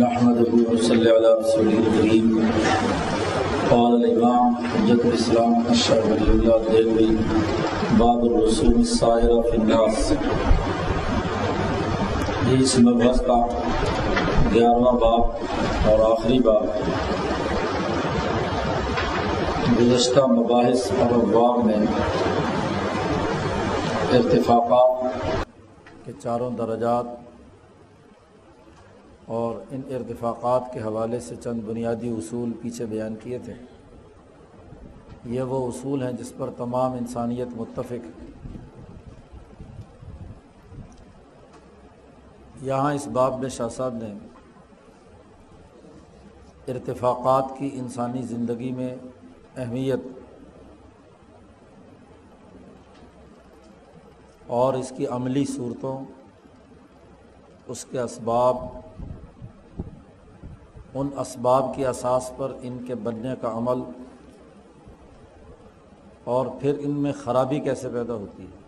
نحمده وصلي على رسوله الكريم قال الإمام حجة الإسلام الشيخ ولي الله باب الرسوم السائرة في الناس. یہ اس مبحث کا گیارہواں باب اور آخری باب. گزشتہ مباحث اور ابواب میں ارتفاقات کے چاروں درجات اور ان ارتفاقات کے حوالے سے چند بنیادی اصول پیچھے بیان کیے تھے۔ یہ وہ اصول ہیں جس پر تمام انسانیت متفق یہاں اس باب میں شاہ صاحب نے ارتفاقات کی انسانی زندگی میں اہمیت اور اس کی عملی صورتوں، اس کے اسباب ان اسباب کی اساس پر ان کے بننے کا عمل اور پھر ان میں خرابی کیسے پیدا ہوتی ہے؟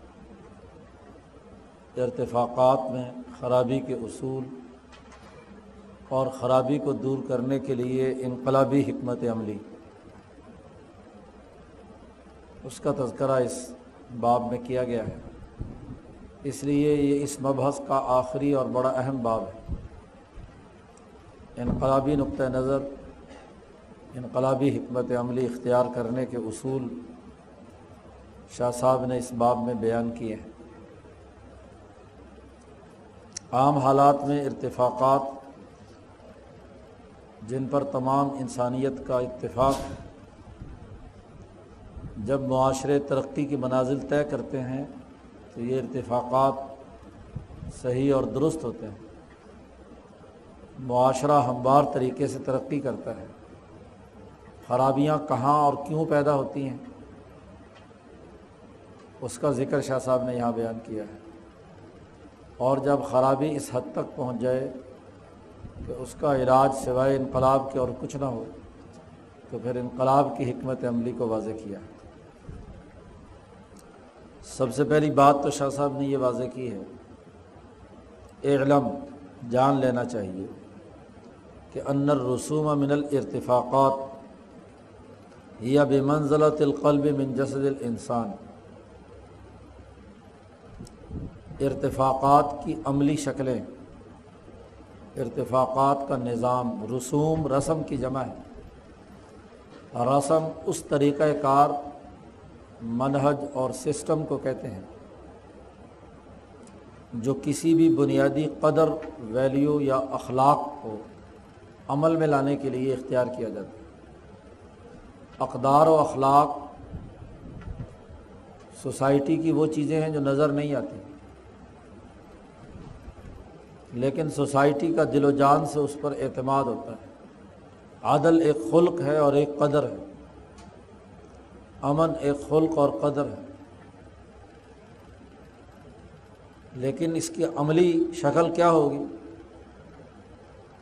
ارتفاقات میں خرابی کے اصول اور خرابی کو دور کرنے کے لیے انقلابی حکمت عملی۔ اس کا تذکرہ اس باب میں کیا گیا ہے۔ اس لیے یہ اس مبحث کا آخری اور بڑا اہم باب ہے۔ انقلابی نقطۂ نظر، انقلابی حکمت عملی اختیار کرنے کے اصول شاہ صاحب نے اس باب میں بیان کیے ہیں۔ عام حالات میں ارتفاقات، جن پر تمام انسانیت کا اتفاق، جب معاشرے ترقی کی منازل طے کرتے ہیں تو یہ ارتفاقات صحیح اور درست ہوتے ہیں۔ معاشرہ ہموار طریقے سے ترقی کرتا ہے۔ خرابیاں کہاں اور کیوں پیدا ہوتی ہیں؟ اس کا ذکر شاہ صاحب نے یہاں بیان کیا ہے۔ اور جب خرابی اس حد تک پہنچ جائے کہ اس کا علاج سوائے انقلاب کے اور کچھ نہ ہو، تو پھر انقلاب کی حکمت عملی کو واضح کیا۔ سب سے پہلی بات تو شاہ صاحب نے یہ واضح کی ہے علم جان لینا چاہیے۔ کہ ان الرسوم من الارتفاقات یا بے منزلت القلب من جسد الانسان۔ ارتفاقات کی عملی شکلیں، ارتفاقات کا نظام، رسوم، رسم کی جمع ہے۔ رسم اس طریقۂ کار، منہج اور سسٹم کو کہتے ہیں، جو کسی بھی بنیادی قدر، ویلیو یا اخلاق کو عمل میں لانے کے لیے اختیار کیا جاتا ہے۔ اقدار و اخلاق سوسائٹی کی وہ چیزیں ہیں جو نظر نہیں آتی۔ لیکن سوسائٹی کا دل و جان سے اس پر اعتماد ہوتا ہے۔ عادل ایک خلق ہے اور ایک قدر ہے۔ امن ایک خلق اور قدر ہے۔ لیکن اس کی عملی شکل کیا ہوگی؟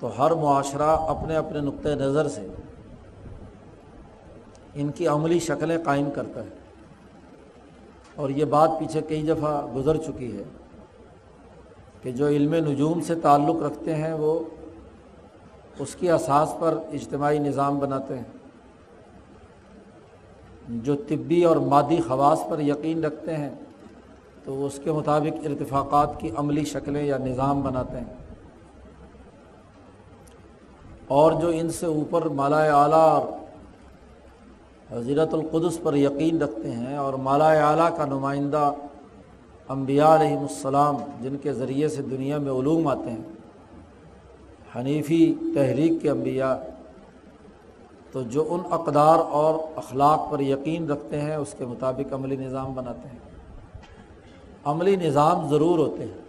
تو ہر معاشرہ اپنے اپنے نقطۂ نظر سے ان کی عملی شکلیں قائم کرتا ہے۔ اور یہ بات پیچھے کئی دفعہ گزر چکی ہے کہ جو علم نجوم سے تعلق رکھتے ہیں، وہ اس کی اساس پر اجتماعی نظام بناتے ہیں۔ جو طبی اور مادی خواص پر یقین رکھتے ہیں، تو وہ اس کے مطابق ارتفاقات کی عملی شکلیں یا نظام بناتے ہیں۔ اور جو ان سے اوپر مالا اعلیٰ اور حضرت القدس پر یقین رکھتے ہیں اور مالا اعلیٰ کا نمائندہ انبیاء علیہم السلام جن کے ذریعے سے دنیا میں علوم آتے ہیں، حنیفی تحریک کے انبیاء، تو جو ان اقدار اور اخلاق پر یقین رکھتے ہیں، اس کے مطابق عملی نظام بناتے ہیں۔ عملی نظام ضرور ہوتے ہیں۔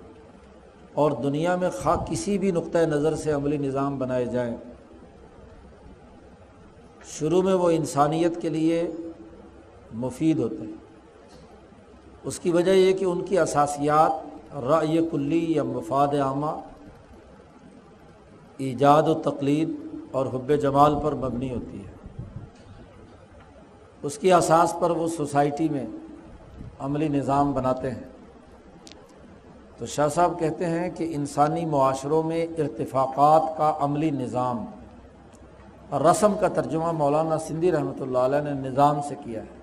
اور دنیا میں خواہ کسی بھی نقطۂ نظر سے عملی نظام بنائے جائیں۔ شروع میں وہ انسانیت کے لیے مفید ہوتے ہیں۔ اس کی وجہ یہ کہ ان کی اساسیات رائے کلی یا مفاد عامہ، ایجاد و تقلید اور حب جمال پر مبنی ہوتی ہے۔ اس کی اساس پر وہ سوسائٹی میں عملی نظام بناتے ہیں۔ تو شاہ صاحب کہتے ہیں کہ انسانی معاشروں میں ارتفاقات کا عملی نظام اور رسم کا ترجمہ مولانا سندھی رحمۃ اللہ علیہ نے نظام سے کیا ہے،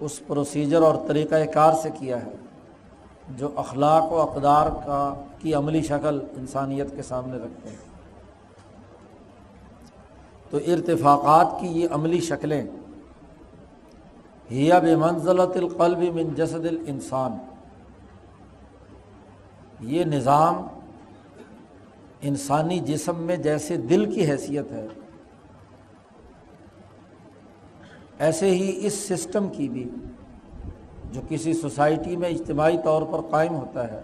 اس پروسیجر اور طریقۂ کار سے کیا ہے، جو اخلاق و اقدار کا، کی عملی شکل انسانیت کے سامنے رکھتے ہیں۔ تو ارتفاقات کی یہ عملی شکلیں ہیا بے منزلت القلب من جسد الانسان یہ نظام انسانی جسم میں جیسے دل کی حیثیت ہے، ایسے ہی اس سسٹم کی بھی، جو کسی سوسائٹی میں اجتماعی طور پر قائم ہوتا ہے،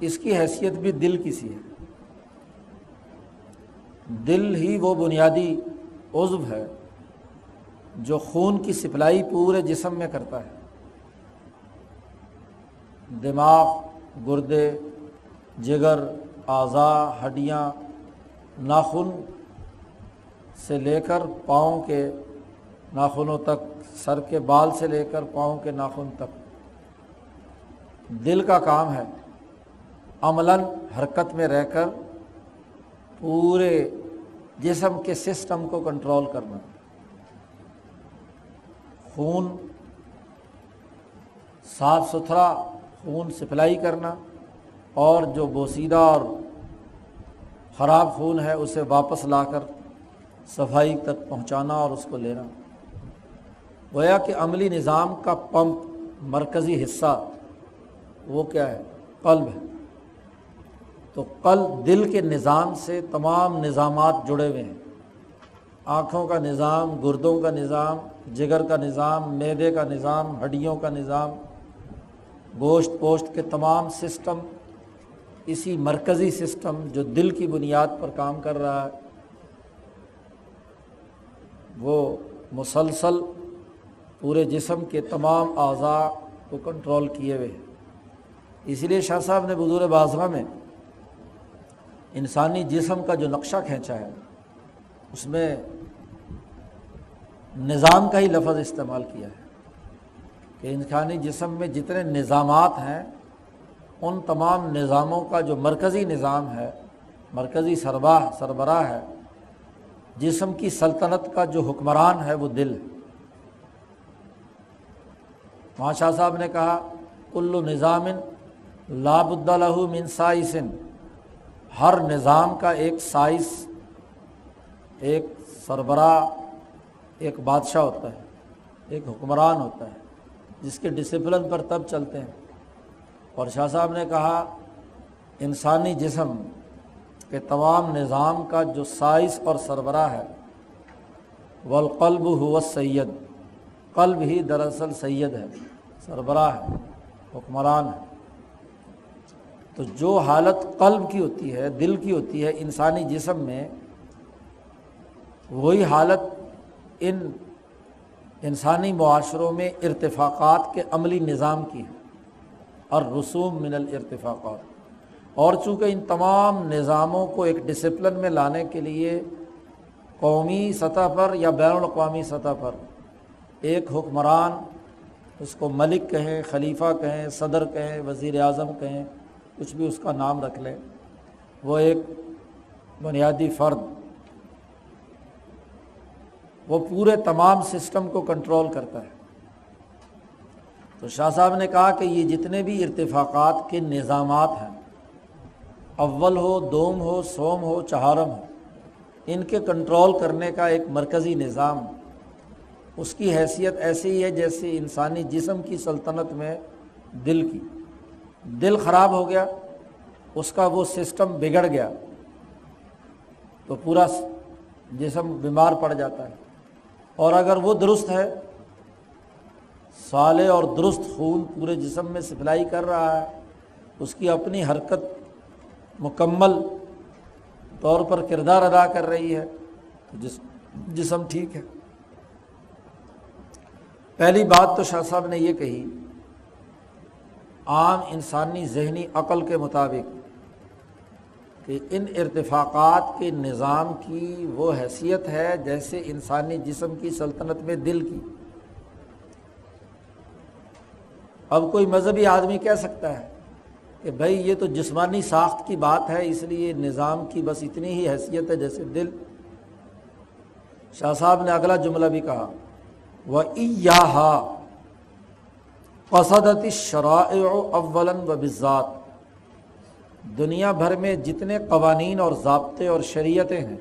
اس کی حیثیت بھی دل کی سی ہے۔ دل ہی وہ بنیادی عضو ہے جو خون کی سپلائی پورے جسم میں کرتا ہے۔ دماغ، گردے جگر، اعضاء، ہڈیاں، ناخن سے لے کر پاؤں کے ناخنوں تک، سر کے بال سے لے کر پاؤں کے ناخن تک۔ دل کا کام ہے عملاً حرکت میں رہ کر پورے جسم کے سسٹم کو کنٹرول کرنا۔ خون، صاف ستھرا خون سپلائی کرنا۔ اور جو بوسیدہ اور خراب خون ہے اسے واپس لا کر صفائی تک پہنچانا اور اس کو لینا۔ گویا کہ عملی نظام کا پمپ مرکزی حصہ، وہ کیا ہے؟ قلب ہے۔ تو قلب دل کے نظام سے تمام نظامات جڑے ہوئے ہیں۔ آنکھوں کا نظام، گردوں کا نظام، جگر کا نظام، میدے کا نظام، ہڈیوں کا نظام، گوشت پوشت کے تمام سسٹم اسی مرکزی سسٹم جو دل کی بنیاد پر کام کر رہا ہے، وہ مسلسل پورے جسم کے تمام اعضاء کو کنٹرول کیے ہوئے ہیں۔ اسی لیے شاہ صاحب نے بزور بازرہ میں انسانی جسم کا جو نقشہ کھینچا ہے، اس میں نظام کا ہی لفظ استعمال کیا ہے کہ انسانی جسم میں جتنے نظامات ہیں ان تمام نظاموں کا جو مرکزی نظام ہے، مرکزی سربراہ سربراہ ہے، جسم کی سلطنت کا جو حکمران ہے، وہ دل ہے۔ وہاں شاہ صاحب نے کہا، کل نظام لاب الدلہ من سائسن۔ ہر نظام کا ایک سائس، ایک سربراہ، ایک بادشاہ ہوتا ہے، ایک حکمران ہوتا ہے، جس کے ڈسپلن پر تب چلتے ہیں۔ اور شاہ صاحب نے کہا، انسانی جسم کے تمام نظام کا جو سائز اور سربراہ ہے، والقلب ہوا سید قلب ہی دراصل سید ہے، سربراہ ہے، حکمران ہے۔ تو جو حالت قلب کی ہوتی ہے، دل کی ہوتی ہے، انسانی جسم میں، وہی حالت ان انسانی معاشروں میں ارتفاقات کے عملی نظام کی ہے۔ اور رسوم من الارتفاقات۔ اور چونکہ ان تمام نظاموں کو ایک ڈسپلن میں لانے کے لیے قومی سطح پر یا بین الاقوامی سطح پر ایک حکمران، اس کو ملک کہیں، خلیفہ کہیں، صدر کہیں وزیر اعظم کہیں، کچھ بھی اس کا نام رکھ لیں، وہ ایک بنیادی فرد، وہ پورے تمام سسٹم کو کنٹرول کرتا ہے۔ تو شاہ صاحب نے کہا کہ یہ جتنے بھی ارتفاقات کے نظامات ہیں، اول ہو، دوم ہو، سوم ہو، چہارم ہو، ان کے کنٹرول کرنے کا ایک مرکزی نظام، اس کی حیثیت ایسی ہی ہے جیسے انسانی جسم کی سلطنت میں دل کی۔ دل خراب ہو گیا، اس کا وہ سسٹم بگڑ گیا، تو پورا جسم بیمار پڑ جاتا ہے۔ اور اگر وہ درست ہے صالح اور درست خون پورے جسم میں سپلائی کر رہا ہے۔ اس کی اپنی حرکت مکمل طور پر کردار ادا کر رہی ہے۔ تو جس جسم ٹھیک ہے۔ پہلی بات تو شاہ صاحب نے یہ کہی، عام انسانی ذہنی عقل کے مطابق کہ ان ارتفاقات کے نظام کی وہ حیثیت ہے جیسے انسانی جسم کی سلطنت میں دل کی۔ اب کوئی مذہبی آدمی کہہ سکتا ہے کہ بھائی یہ تو جسمانی ساخت کی بات ہے، اس لیے نظام کی بس اتنی ہی حیثیت ہے جیسے دل۔ شاہ صاحب نے اگلا جملہ بھی کہا وہ فسدت شرائع اول و بزات دنیا بھر میں جتنے قوانین اور ضابطے اور شریعتیں ہیں،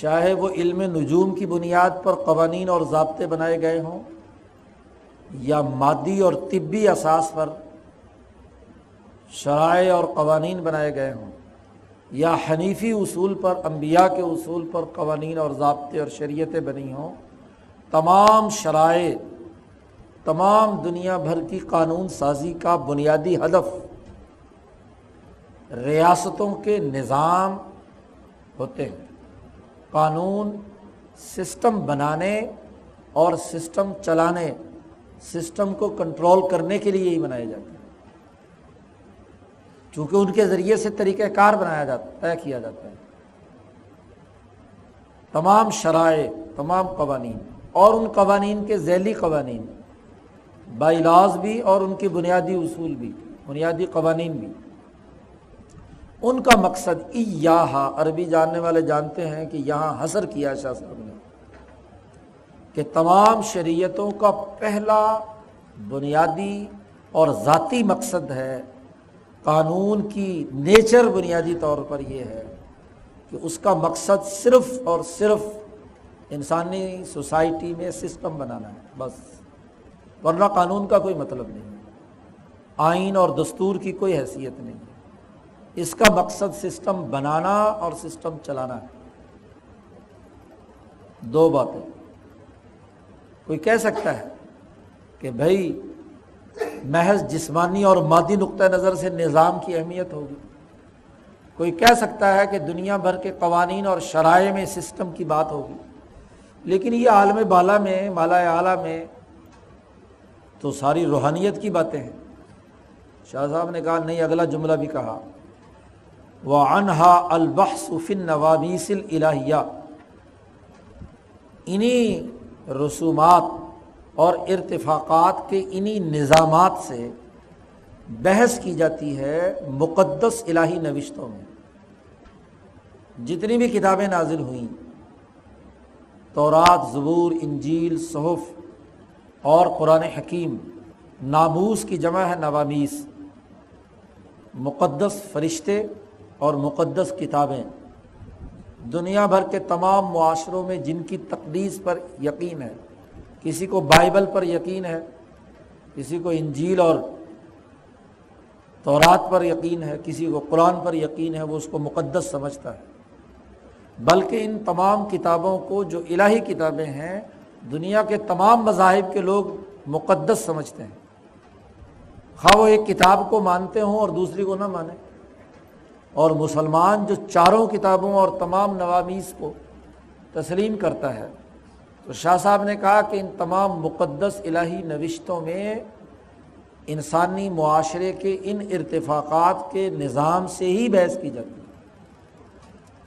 چاہے وہ علم نجوم کی بنیاد پر قوانین اور ضابطے بنائے گئے ہوں یا مادی اور طبی اساس پر شرائع اور قوانین بنائے گئے ہوں، یا حنیفی اصول پر، انبیاء کے اصول پر قوانین اور ضابطے اور شریعتیں بنی ہوں، تمام شرائع، تمام دنیا بھر کی قانون سازی کا بنیادی ہدف، ریاستوں کے نظام ہوتے ہیں۔ قانون، سسٹم بنانے اور سسٹم چلانے سسٹم کو کنٹرول کرنے کے لیے ہی بنائے جاتے ہیں چونکہ ان کے ذریعے سے طریقہ کار بنایا جاتا، طے کیا جاتا ہے۔ تمام شرائع، تمام قوانین، اور ان قوانین کے ذیلی قوانین بائی بھی اور ان کے بنیادی اصول بھی، بنیادی قوانین بھی۔ ان کا مقصد یا عربی جاننے والے جانتے ہیں کہ یہاں حسر کیا شاہ صاحب نے۔ کہ تمام شریعتوں کا پہلا بنیادی اور ذاتی مقصد ہے، قانون کی نیچر بنیادی طور پر یہ ہے کہ اس کا مقصد صرف اور صرف انسانی سوسائٹی میں سسٹم بنانا ہے، بس۔ ورنہ قانون کا کوئی مطلب نہیں آئین اور دستور کی کوئی حیثیت نہیں اس کا مقصد سسٹم بنانا اور سسٹم چلانا ہے۔ دو باتیں۔ کوئی کہہ سکتا ہے کہ بھائی محض جسمانی اور مادی نقطۂ نظر سے نظام کی اہمیت ہوگی۔ کوئی کہہ سکتا ہے کہ دنیا بھر کے قوانین اور شرائع میں سسٹم کی بات ہوگی، لیکن یہ عالم بالا میں مالا اعلیٰ میں تو ساری روحانیت کی باتیں ہیں۔ شاہ صاحب نے کہا، نہیں، اگلا جملہ بھی کہا۔ وہ انہا البحسفن نوابیس الہیہ انہیں رسومات اور ارتفاقات کے انہی نظامات سے بحث کی جاتی ہے مقدس الہی نوشتوں میں۔ جتنی بھی کتابیں نازل ہوئیں، تورات، زبور، انجیل، صحف اور قرآن حکیم، ناموس کی جمع ہے نوامیس، مقدس فرشتے اور مقدس کتابیں۔ دنیا بھر کے تمام معاشروں میں جن کی تقدیس پر یقین ہے، کسی کو بائبل پر یقین ہے، کسی کو انجیل اور تورات پر یقین ہے، کسی کو قرآن پر یقین ہے، وہ اس کو مقدس سمجھتا ہے۔ بلکہ ان تمام کتابوں کو جو الہی کتابیں ہیں، دنیا کے تمام مذاہب کے لوگ مقدس سمجھتے ہیں۔ خواہ وہ ایک کتاب کو مانتے ہوں اور دوسری کو نہ مانیں۔ اور مسلمان جو چاروں کتابوں اور تمام نوامیز کو تسلیم کرتا ہے، تو شاہ صاحب نے کہا کہ ان تمام مقدس الہی نوشتوں میں انسانی معاشرے کے ان ارتفاقات کے نظام سے ہی بحث کی جاتی ہے۔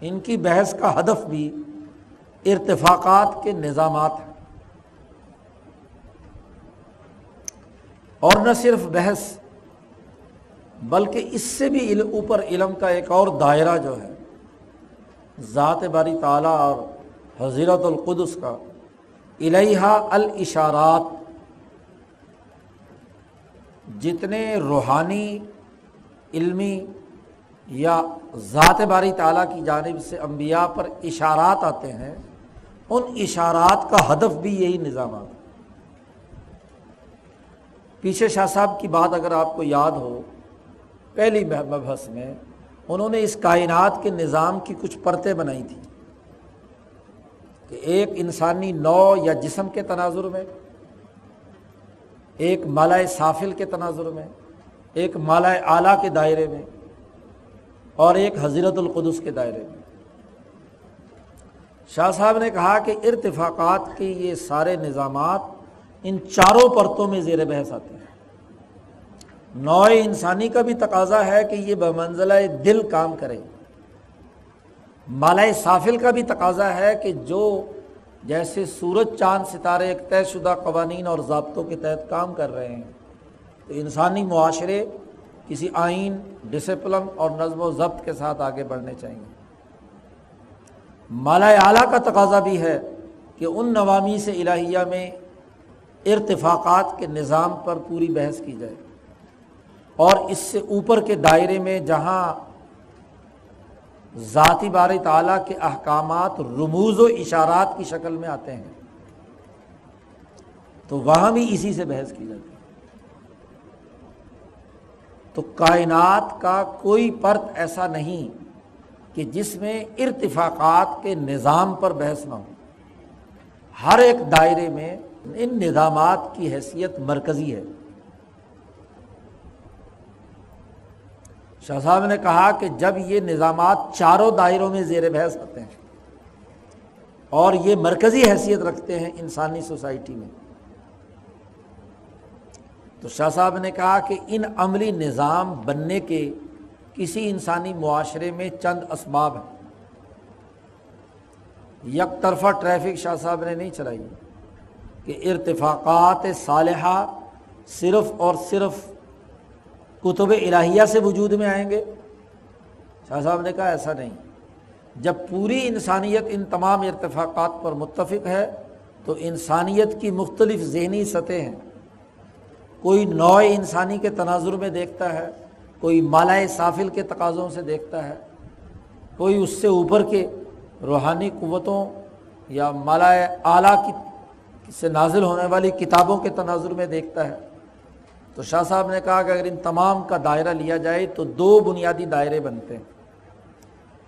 ان کی بحث کا ہدف بھی ارتفاقات کے نظامات ہیں۔ اور نہ صرف بحث بلکہ اس سے بھی اوپر علم کا ایک اور دائرہ جو ہے، ذات باری تعالیٰ اور حضیرت القدس کا الہا الاشارات۔ جتنے روحانی، علمی یا ذات باری تعالیٰ کی جانب سے انبیاء پر اشارات آتے ہیں، ان اشارات کا ہدف بھی یہی نظامات پیچھے شاہ صاحب کی بات اگر آپ کو یاد ہو پہلی مبحث میں انہوں نے اس کائنات کے نظام کی کچھ پرتیں بنائی تھیں کہ ایک انسانی نو یا جسم کے تناظر میں، ایک مالائے سافل کے تناظر میں، ایک مالائے اعلیٰ کے دائرے میں اور ایک حضرت القدس کے دائرے میں۔ شاہ صاحب نے کہا کہ ارتفاقات کے یہ سارے نظامات ان چاروں پرتوں میں زیر بحث آتے ہیں۔ نوع انسانی کا بھی تقاضا ہے کہ یہ بمنزلہ دل کام کرے۔ مالائے سافل کا بھی تقاضا ہے کہ جو جیسے سورج، چاند، ستارے ایک طے شدہ قوانین اور ضابطوں کے تحت کام کر رہے ہیں۔ تو انسانی معاشرے کسی آئین ڈسپلن اور نظم و ضبط کے ساتھ آگے بڑھنے چاہئیں مالا اعلیٰ کا تقاضا بھی ہے کہ ان نوامی سے الہیہ میں ارتفاقات کے نظام پر پوری بحث کی جائے۔ اور اس سے اوپر کے دائرے میں جہاں ذاتی بار تعالیٰ کے احکامات رموز و اشارات کی شکل میں آتے ہیں، تو وہاں بھی اسی سے بحث کی جاتی ہے۔ تو کائنات کا کوئی پرت ایسا نہیں کہ جس میں ارتفاقات کے نظام پر بحث نہ ہو۔ ہر ایک دائرے میں ان نظامات کی حیثیت مرکزی ہے۔ شاہ صاحب نے کہا کہ جب یہ نظامات چاروں دائروں میں زیر بحث آتے ہیں اور یہ مرکزی حیثیت رکھتے ہیں انسانی سوسائٹی میں، تو شاہ صاحب نے کہا کہ ان عملی نظام بننے کے کسی انسانی معاشرے میں چند اسباب ہیں۔ یک طرفہ ٹریفک شاہ صاحب نے نہیں چلائی کہ ارتفاقات صالحہ صرف اور صرف کتب الہیہ سے وجود میں آئیں گے۔ شاہ صاحب نے کہا ایسا نہیں۔ جب پوری انسانیت ان تمام ارتفاقات پر متفق ہے، تو انسانیت کی مختلف ذہنی سطح ہیں۔ کوئی نوع انسانی کے تناظر میں دیکھتا ہے، کوئی مالائے سافل کے تقاضوں سے دیکھتا ہے، کوئی اس سے اوپر کے روحانی قوتوں یا مالائے اعلیٰ کی سے نازل ہونے والی کتابوں کے تناظر میں دیکھتا ہے۔ تو شاہ صاحب نے کہا کہ اگر ان تمام کا دائرہ لیا جائے تو دو بنیادی دائرے بنتے ہیں۔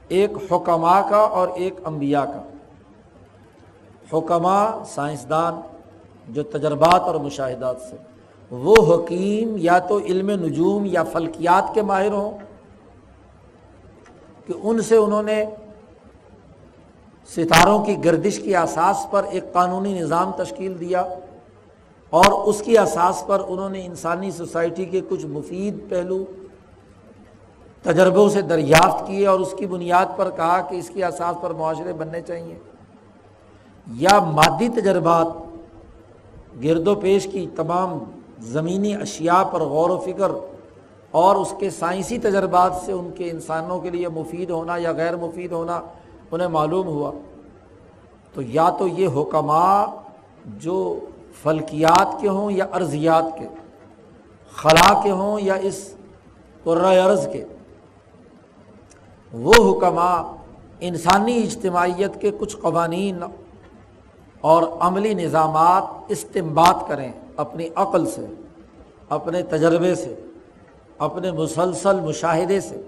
ایک حکمہ کا اور ایک انبیاء کا۔ حکمہ سائنسدان جو تجربات اور مشاہدات سے۔ وہ حکیم یا تو علم نجوم یا فلکیات کے ماہر ہوں۔ کہ ان سے انہوں نے ستاروں کی گردش کی اساس پر ایک قانونی نظام تشکیل دیا۔ اور اس کی اساس پر انہوں نے انسانی سوسائٹی کے کچھ مفید پہلو تجربوں سے دریافت کیے اور اس کی بنیاد پر کہا کہ اس کی اساس پر معاشرے بننے چاہیے یا مادی تجربات گرد و پیش کی تمام زمینی اشیاء پر غور و فکر اور اس کے سائنسی تجربات سے ان کے انسانوں کے لیے مفید ہونا یا غیر مفید ہونا انہیں معلوم ہوا تو یا تو یہ حکمہ جو فلکیات کے ہوں یا ارضیات کے، خلا کے ہوں یا اس عرض کے، وہ حکمہ انسانی اجتماعیت کے کچھ قوانین اور عملی نظامات استمباد کریں اپنی عقل سے، اپنے تجربے سے، اپنے مسلسل مشاہدے سے،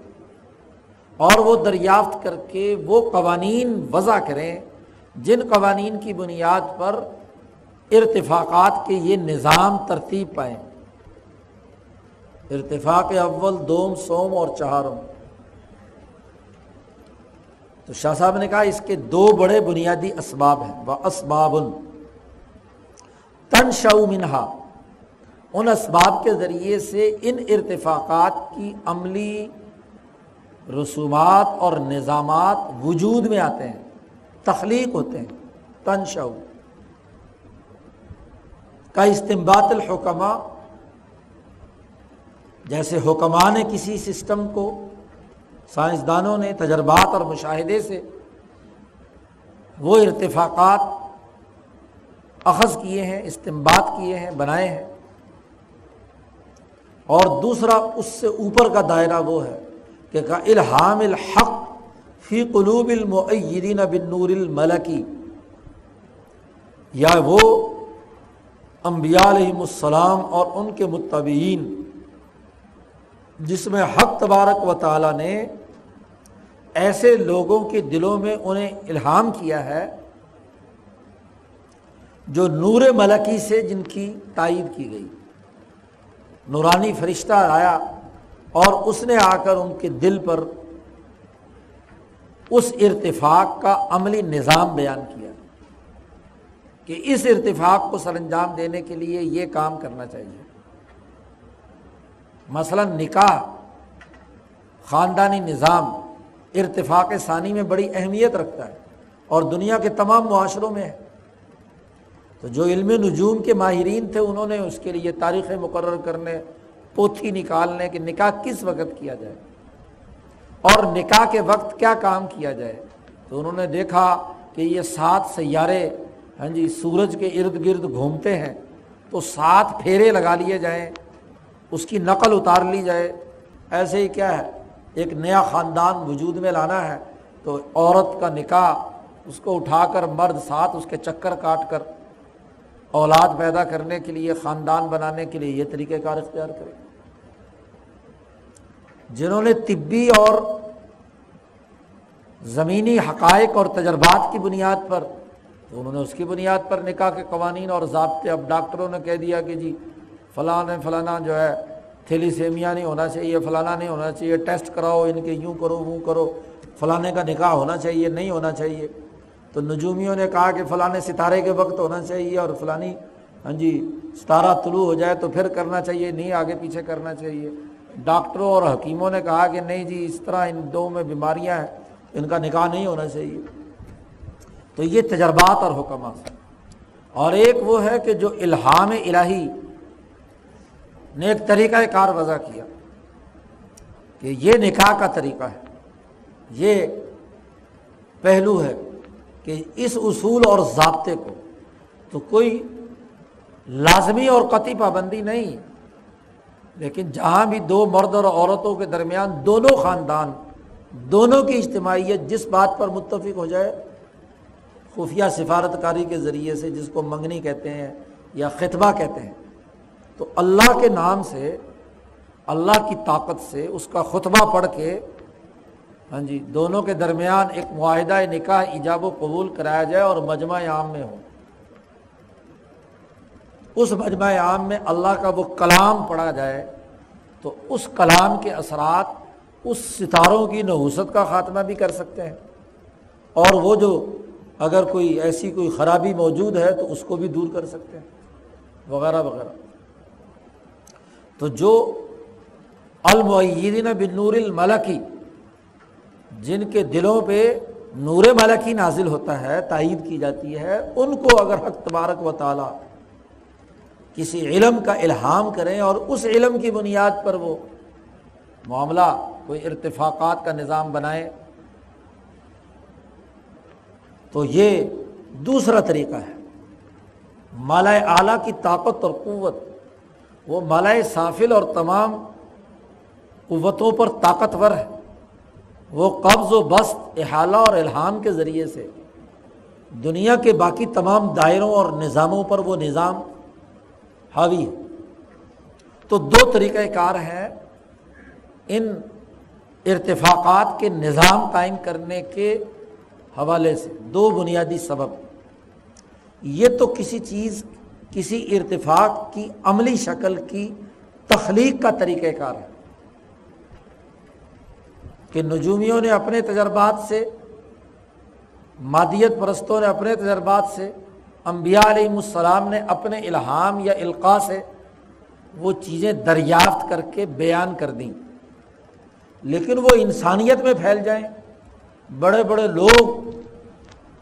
اور وہ دریافت کر کے وہ قوانین وضع کریں جن قوانین کی بنیاد پر ارتفاقات کے یہ نظام ترتیب پائیں ارتفاق اول دوم سوم اور چہارم۔ تو شاہ صاحب نے کہا اس کے دو بڑے بنیادی اسباب ہیں۔ وہ اسباب تن منہا۔ ان اسباب کے ذریعے سے ان ارتفاقات کی عملی رسومات اور نظامات وجود میں آتے ہیں، تخلیق ہوتے ہیں تن شو کا استمبات الحکمہ جیسے حکمہ نے کسی سسٹم کو، سائنسدانوں نے، تجربات اور مشاہدے سے وہ ارتفاقات اخذ کیے ہیں استمباد کیے ہیں، بنائے ہیں۔ اور دوسرا اس سے اوپر کا دائرہ وہ ہے کہ کا الحام الحق فی قلوب المعیدین بن نور الملکی، یا وہ انبیاء علیہم السلام اور ان کے متبعین، جس میں حق تبارک و تعالیٰ نے ایسے لوگوں کے دلوں میں انہیں الہام کیا ہے، جو نور ملکی سے جن کی تائید کی گئی۔ نورانی فرشتہ آیا اور اس نے آ کر ان کے دل پر اس ارتفاق کا عملی نظام بیان کیا۔ کہ اس ارتفاق کو سر انجام دینے کے لیے یہ کام کرنا چاہیے۔ مثلاً نکاح، خاندانی نظام ارتفاق ثانی میں بڑی اہمیت رکھتا ہے اور دنیا کے تمام معاشروں میں ہے۔ تو جو علم نجوم کے ماہرین تھے، انہوں نے اس کے لیے تاریخ مقرر کرنے، پوتھی نکالنے کہ نکاح کس وقت کیا جائے؟ اور نکاح کے وقت کیا کام کیا جائے؟ تو انہوں نے دیکھا کہ یہ سات سیارے ہاں جی سورج کے ارد گرد گھومتے ہیں تو سات پھیرے لگا لیے جائیں، اس کی نقل اتار لی جائے۔ ایسے ہی کیا ہے، ایک نیا خاندان وجود میں لانا ہے تو عورت کا نکاح، اس کو اٹھا کر مرد ساتھ اس کے چکر کاٹ کر اولاد پیدا کرنے کے لیے، خاندان بنانے کے لیے یہ طریقہ کار اختیار کرے۔ جنہوں نے طبی اور زمینی حقائق اور تجربات کی بنیاد پر تو انہوں نے اس کی بنیاد پر نکاح کے قوانین اور ضابطے، اب ڈاکٹروں نے کہہ دیا کہ جی فلاں فلانا جو ہے تھیلی سیمیا نہیں ہونا چاہیے، فلانا نہیں ہونا چاہیے، ٹیسٹ کراؤ، ان کے یوں کرو، وہ کرو، فلانے کا نکاح ہونا چاہیے، نہیں ہونا چاہیے۔ تو نجومیوں نے کہا کہ فلاں ستارے کے وقت ہونا چاہیے اور فلانی ہاں جی ستارہ طلوع ہو جائے تو پھر کرنا چاہیے، نہیں آگے پیچھے کرنا چاہیے۔ ڈاکٹروں اور حکیموں نے کہا کہ نہیں جی اس طرح ان دو میں بیماریاں ہیں، ان کا نکاح نہیں ہونا چاہیے۔ تو یہ تجربات اور حکمات اور ایک وہ ہے کہ جو الہام الہی نے ایک طریقہ کار وضع کیا کہ یہ نکاح کا طریقہ ہے۔ یہ پہلو ہے کہ اس اصول اور ضابطے کو تو کوئی لازمی اور قطعی پابندی نہیں، لیکن جہاں بھی دو مرد اور عورتوں کے درمیان دونوں خاندان، دونوں کی اجتماعیت جس بات پر متفق ہو جائے خفیہ سفارت کاری کے ذریعے سے جس کو منگنی کہتے ہیں یا خطبہ کہتے ہیں، تو اللہ کے نام سے، اللہ کی طاقت سے اس کا خطبہ پڑھ کے ہاں جی دونوں کے درمیان ایک معاہدہ نکاح ایجاب و قبول کرایا جائے اور مجمع عام میں ہو۔ اس مجمع عام میں اللہ کا وہ کلام پڑھا جائے، تو اس کلام کے اثرات اس ستاروں کی نحوست کا خاتمہ بھی کر سکتے ہیں۔ اور وہ جو اگر کوئی ایسی کوئی خرابی موجود ہے تو اس کو بھی دور کر سکتے ہیں، وغیرہ وغیرہ۔ تو جو المعیدین بن نور الملکی، جن کے دلوں پہ نور ملکی نازل ہوتا ہے، تائید کی جاتی ہے، ان کو اگر حق تبارک و تعالیٰ کسی علم کا الہام کریں اور اس علم کی بنیاد پر وہ معاملہ، کوئی ارتفاقات کا نظام بنائے تو یہ دوسرا طریقہ ہے۔ مالا اعلیٰ کی طاقت اور قوت، وہ مالا سافل اور تمام قوتوں پر طاقتور ہے۔ وہ قبض و بست، احالہ اور الہام کے ذریعے سے دنیا کے باقی تمام دائروں اور نظاموں پر وہ نظام حاوی ہے۔ تو دو طریقۂ کار ہیں ان ارتفاقات کے نظام قائم کرنے کے حوالے سے، دو بنیادی سبب۔ یہ تو کسی چیز، کسی ارتفاق کی عملی شکل کی تخلیق کا طریقہ کار ہے۔ کہ نجومیوں نے اپنے تجربات سے، مادیت پرستوں نے اپنے تجربات سے، انبیاء علیہ السلام نے اپنے الہام یا القاع سے وہ چیزیں دریافت کر کے بیان کر دیں۔ لیکن وہ انسانیت میں پھیل جائیں۔ بڑے بڑے لوگ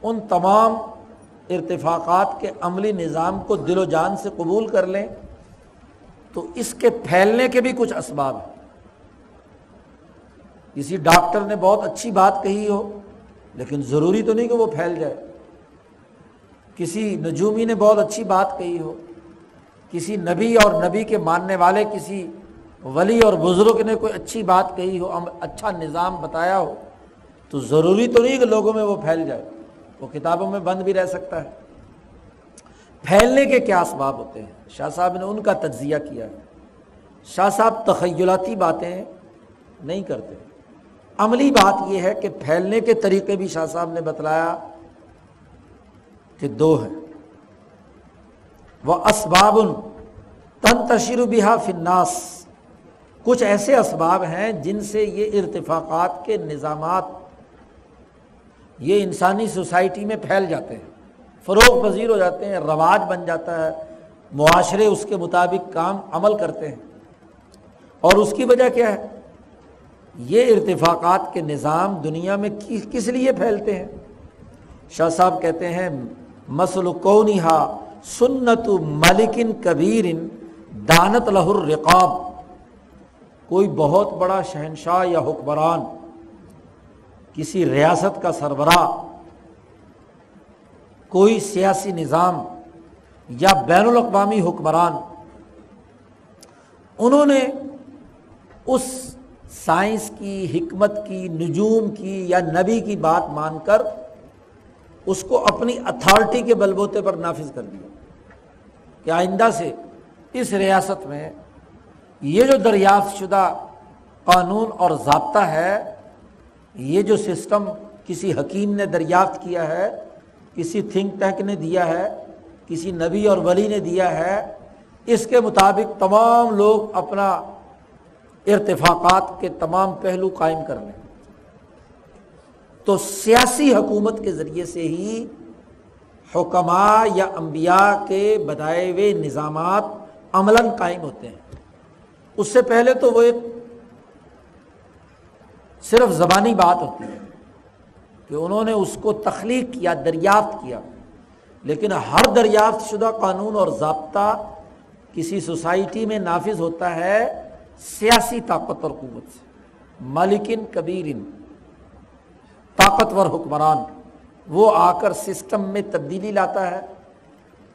ان تمام ارتفاقات کے عملی نظام کو دل و جان سے قبول کر لیں، تو اس کے پھیلنے کے بھی کچھ اسباب ہیں۔ کسی ڈاکٹر نے بہت اچھی بات کہی ہو، لیکن ضروری تو نہیں کہ وہ پھیل جائے۔ کسی نجومی نے بہت اچھی بات کہی ہو، کسی نبی اور نبی کے ماننے والے، کسی ولی اور بزرگ نے کوئی اچھی بات کہی ہو اچھا نظام بتایا ہو۔ تو ضروری تو نہیں کہ لوگوں میں وہ پھیل جائے، وہ کتابوں میں بند بھی رہ سکتا ہے۔ پھیلنے کے کیا اسباب ہوتے ہیں؟ شاہ صاحب نے ان کا تجزیہ کیا۔ ہے شاہ صاحب تخیلاتی باتیں نہیں کرتے۔ عملی بات یہ ہے کہ پھیلنے کے طریقے بھی شاہ صاحب نے بتلایا کہ دو ہیں۔ وہ اسباب تن تشیر بہا فناس کچھ ایسے اسباب ہیں جن سے یہ ارتفاقات کے نظامات یہ انسانی سوسائٹی میں پھیل جاتے ہیں۔ فروغ پذیر ہو جاتے ہیں، رواج بن جاتا ہے۔ معاشرے اس کے مطابق کام، عمل کرتے ہیں۔ اور اس کی وجہ کیا ہے؟ یہ ارتفاقات کے نظام دنیا میں کس لیے پھیلتے ہیں؟ شاہ صاحب کہتے ہیں مسل کونی ہا سنت ملکن کبیر دانت لہر رقاب کوئی بہت بڑا شہنشاہ یا حکمران کسی ریاست کا سربراہ، کوئی سیاسی نظام یا بین الاقوامی حکمران، انہوں نے اس سائنس کی، حکمت کی، نجوم کی یا نبی کی بات مان کر اس کو اپنی اتھارٹی کے بلبوتے پر نافذ کر دیا۔ کہ آئندہ سے اس ریاست میں یہ جو دریافت شدہ قانون اور ضابطہ ہے یہ جو سسٹم کسی حکیم نے دریافت کیا ہے، کسی تھنک ٹینک نے دیا ہے، کسی نبی اور ولی نے دیا ہے، اس کے مطابق تمام لوگ اپنا ارتفاقات کے تمام پہلو قائم کر لیں۔ تو سیاسی حکومت کے ذریعے سے ہی حکمہ یا انبیاء کے بدائے ہوئے نظامات عملاً قائم ہوتے ہیں۔ اس سے پہلے تو وہ ایک صرف زبانی بات ہوتی ہے کہ انہوں نے اس کو تخلیق کیا، دریافت کیا۔ لیکن ہر دریافت شدہ قانون اور ضابطہ کسی سوسائٹی میں نافذ ہوتا ہے سیاسی طاقت اور قوت سے۔ مالکن کبیر طاقتور حکمران، وہ آ کر سسٹم میں تبدیلی لاتا ہے۔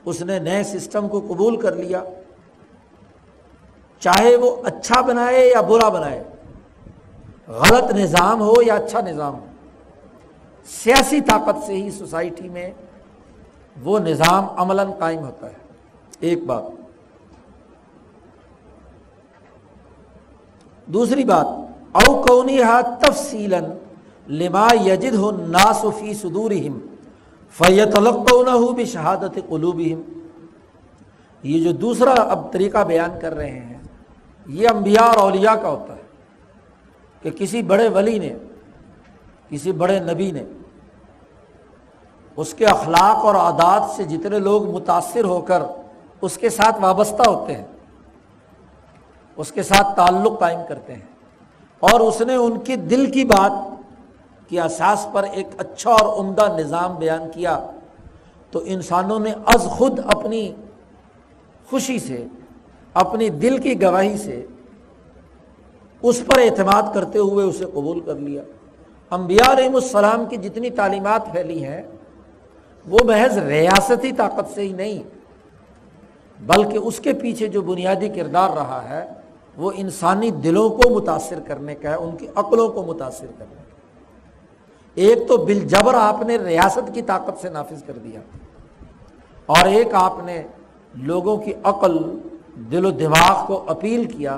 اس نے نئے سسٹم کو قبول کر لیا۔ چاہے وہ اچھا بنائے یا برا بنائے غلط نظام ہو یا اچھا نظام ہو، سیاسی طاقت سے ہی سوسائٹی میں وہ نظام عملاً قائم ہوتا ہے۔ ایک بات۔ دوسری بات، او کونی ہا تفصیل لما یجد ہو ناسفی سدور فیت الگ بھی شہادت قلوب یہ جو دوسرا اب طریقہ بیان کر رہے ہیں، یہ انبیاء اور اولیاء کا ہوتا ہے۔ کہ کسی بڑے ولی نے، کسی بڑے نبی نے اس کے اخلاق اور عادات سے جتنے لوگ متاثر ہو کر اس کے ساتھ وابستہ ہوتے ہیں، اس کے ساتھ تعلق قائم کرتے ہیں۔ اور اس نے ان کی دل کی بات کی اساس پر ایک اچھا اور عمدہ نظام بیان کیا، تو انسانوں نے از خود اپنی خوشی سے، اپنی دل کی گواہی سے اس پر اعتماد کرتے ہوئے اسے قبول کر لیا۔ انبیاء علیہ السلام کی جتنی تعلیمات پھیلی ہیں، وہ محض ریاستی طاقت سے ہی نہیں، بلکہ اس کے پیچھے جو بنیادی کردار رہا ہے، وہ انسانی دلوں کو متاثر کرنے کا ہے، ان کی عقلوں کو متاثر کرنے کا ایک تو بل جبر آپ نے ریاست کی طاقت سے نافذ کر دیا، اور ایک آپ نے لوگوں کی عقل، دل و دماغ کو اپیل کیا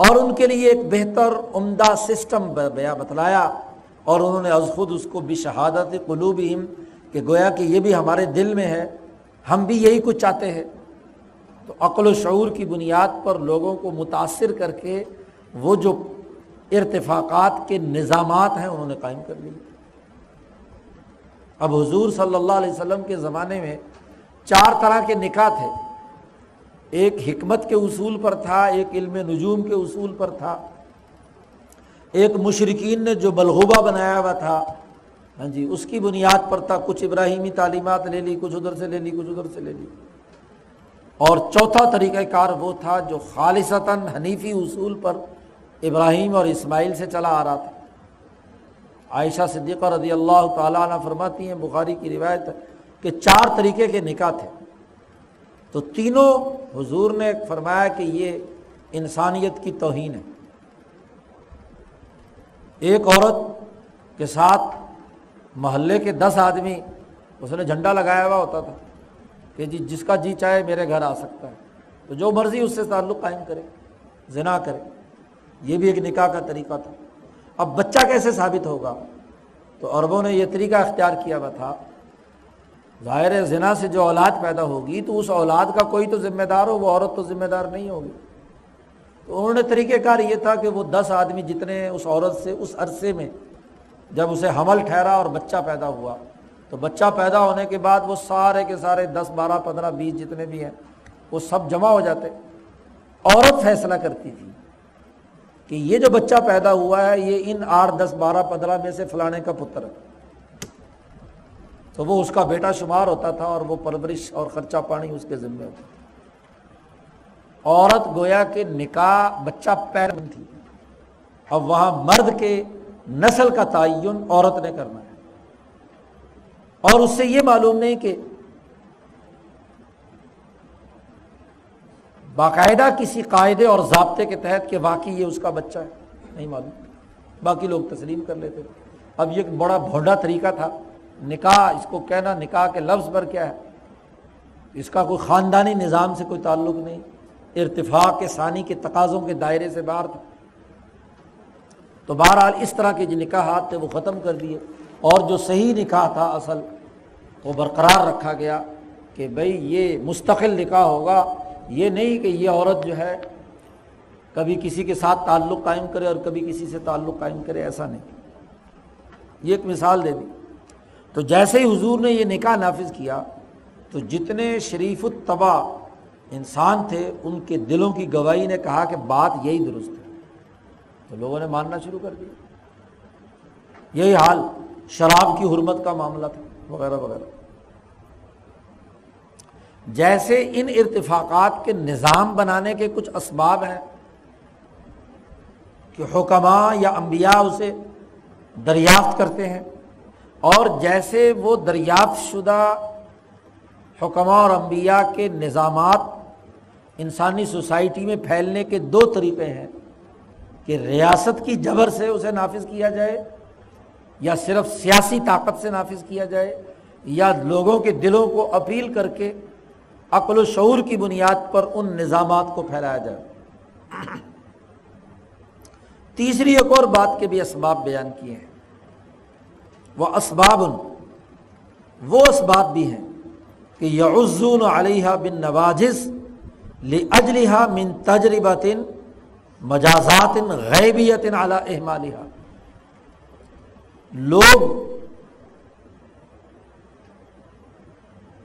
اور ان کے لیے ایک بہتر عمدہ سسٹم بیا بتلایا اور انہوں نے از خود اس کو بھی شہادت قلوب کہ گویا کہ یہ بھی ہمارے دل میں ہے، ہم بھی یہی کچھ چاہتے ہیں۔ تو عقل و شعور کی بنیاد پر لوگوں کو متاثر کر کے وہ جو ارتفاقات کے نظامات ہیں انہوں نے قائم کر لیے۔ اب حضور صلی اللہ علیہ وسلم کے زمانے میں چار طرح کے نکاح تھے۔ ایک حکمت کے اصول پر تھا، ایک علم نجوم کے اصول پر تھا۔ ایک مشرقین نے جو بلغوبہ بنایا ہوا تھا۔ ہاں جی اس کی بنیاد پر تھا، کچھ ابراہیمی تعلیمات لے لی، کچھ ادھر سے لے لی، کچھ ادھر سے لے لی۔ اور چوتھا طریقہ کار وہ تھا جو خالصتاً حنیفی اصول پر ابراہیم اور اسماعیل سے چلا آ رہا تھا۔ عائشہ صدیقہ رضی اللہ تعالیٰ عنہ فرماتی ہیں، بخاری کی روایت کہ چار طریقے کے نکاح تھے۔ تو تینوں حضور نے فرمایا کہ یہ انسانیت کی توہین ہے۔ ایک عورت کے ساتھ محلے کے دس آدمی، اس نے جھنڈا لگایا ہوا ہوتا تھا کہ جی جس کا جی چاہے میرے گھر آ سکتا ہے۔ تو جو مرضی اس سے تعلق قائم کرے، زنا کرے۔ یہ بھی ایک نکاح کا طریقہ تھا۔ اب بچہ کیسے ثابت ہوگا؟ تو عربوں نے یہ طریقہ اختیار کیا ہوا تھا ظاہر زنا سے جو اولاد پیدا ہوگی تو اس اولاد کا کوئی تو ذمہ دار ہو، وہ عورت تو ذمہ دار نہیں ہوگی۔ تو انہوں نے طریقہ کار یہ تھا کہ وہ دس آدمی جتنے اس عورت سے، اس عرصے میں جب اسے حمل ٹھہرا اور بچہ پیدا ہوا، تو بچہ پیدا ہونے کے بعد وہ سارے کے سارے دس، بارہ، پندرہ، بیس جتنے بھی ہیں، وہ سب جمع ہو جاتے۔ عورت فیصلہ کرتی تھی کہ یہ جو بچہ پیدا ہوا ہے، یہ ان آٹھ، دس، بارہ، پندرہ میں سے فلانے کا پتر ہے۔ تو وہ اس کا بیٹا شمار ہوتا تھا اور وہ پرورش اور خرچہ پانی اس کے ذمے ہوتا عورت گویا کہ نکاح بچہ پیر تھی۔ اب وہاں مرد کے نسل کا تعین عورت نے کرنا ہے۔ اور اس سے یہ معلوم نہیں کہ باقاعدہ کسی قاعدے اور ضابطے کے تحت کہ واقعی یہ اس کا بچہ ہے، نہیں معلوم۔ باقی لوگ تسلیم کر لیتے۔ اب یہ ایک بڑا بھونڈا طریقہ تھا۔ نکاح، اس کو کہنا نکاح کے لفظ پر کیا ہے؟ اس کا کوئی خاندانی نظام سے کوئی تعلق نہیں۔ ارتفاق کے ثانی کے تقاضوں کے دائرے سے باہر تھا۔ تو بہرحال اس طرح کے جو نکاحات تھے وہ ختم کر دیے۔ اور جو صحیح نکاح تھا اصل، وہ برقرار رکھا گیا کہ بھائی یہ مستقل نکاح ہوگا۔ یہ نہیں کہ یہ عورت جو ہے کبھی کسی کے ساتھ تعلق قائم کرے اور کبھی کسی سے تعلق قائم کرے، ایسا نہیں۔ یہ ایک مثال دے دی۔ تو جیسے ہی حضور نے یہ نکاح نافذ کیا، تو جتنے شریف الطبا انسان تھے، ان کے دلوں کی گواہی نے کہا کہ بات یہی درست ہے۔ تو لوگوں نے ماننا شروع کر دیا۔ یہی حال شراب کی حرمت کا معاملہ تھا، وغیرہ وغیرہ۔ جیسے ان ارتفاقات کے نظام بنانے کے کچھ اسباب ہیں کہ حکماں یا انبیاء اسے دریافت کرتے ہیں اور جیسے وہ دریافت شدہ حکمہ اور انبیاء کے نظامات انسانی سوسائٹی میں پھیلنے کے دو طریقے ہیں کہ ریاست کی جبر سے اسے نافذ کیا جائے، یا صرف سیاسی طاقت سے نافذ کیا جائے، یا لوگوں کے دلوں کو اپیل کر کے عقل و شعور کی بنیاد پر ان نظامات کو پھیلایا جائے۔ تیسری ایک اور بات کے بھی اسباب بیان کیے ہیں۔ وہ اسباب وہ اسباب بھی ہیں کہ یعزون علیہ بن نواجز اجلحا من تجربات مجازات غیبیت اعلیٰ احمالیہ لوگ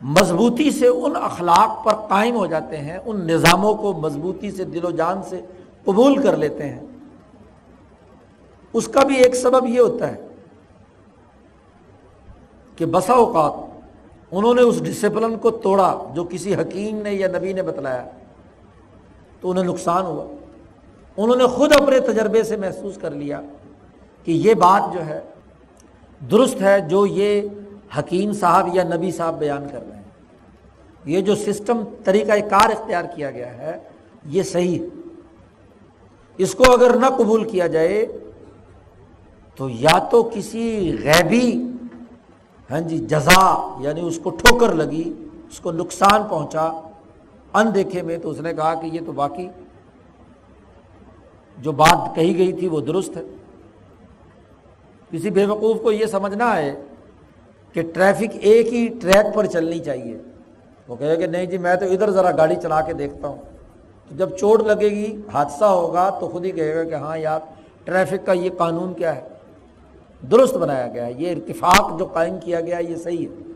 مضبوطی سے ان اخلاق پر قائم ہو جاتے ہیں، ان نظاموں کو مضبوطی سے دل و جان سے قبول کر لیتے ہیں۔ اس کا بھی ایک سبب یہ ہوتا ہے کہ بسا اوقات انہوں نے اس ڈسپلن کو توڑا جو کسی حکیم نے یا نبی نے بتلایا، تو انہیں نقصان ہوا۔ انہوں نے خود اپنے تجربے سے محسوس کر لیا کہ یہ بات جو ہے درست ہے جو یہ حکیم صاحب یا نبی صاحب بیان کر رہے ہیں۔ یہ جو سسٹم طریقہ کار اختیار کیا گیا ہے، یہ صحیح۔ ہے اس کو اگر نہ قبول کیا جائے تو یا تو کسی غیبی ہاں جی جزا یعنی اس کو ٹھوکر لگی، اس کو نقصان پہنچا۔ ان دیکھے میں تو اس نے کہا کہ یہ تو باقی، جو بات کہی گئی تھی وہ درست ہے۔ کسی بے وقوف کو یہ سمجھنا ہے کہ ٹریفک ایک ہی ٹریک پر چلنی چاہیے۔ وہ کہے کہ نہیں جی میں تو ادھر ذرا گاڑی چلا کے دیکھتا ہوں۔ تو جب چوٹ لگے گی، حادثہ ہوگا تو خود ہی کہے گا کہ ہاں یار، ٹریفک کا یہ قانون کیا ہے؟ درست بنایا گیا ہے۔ یہ ارتفاق جو قائم کیا گیا یہ صحیح ہے۔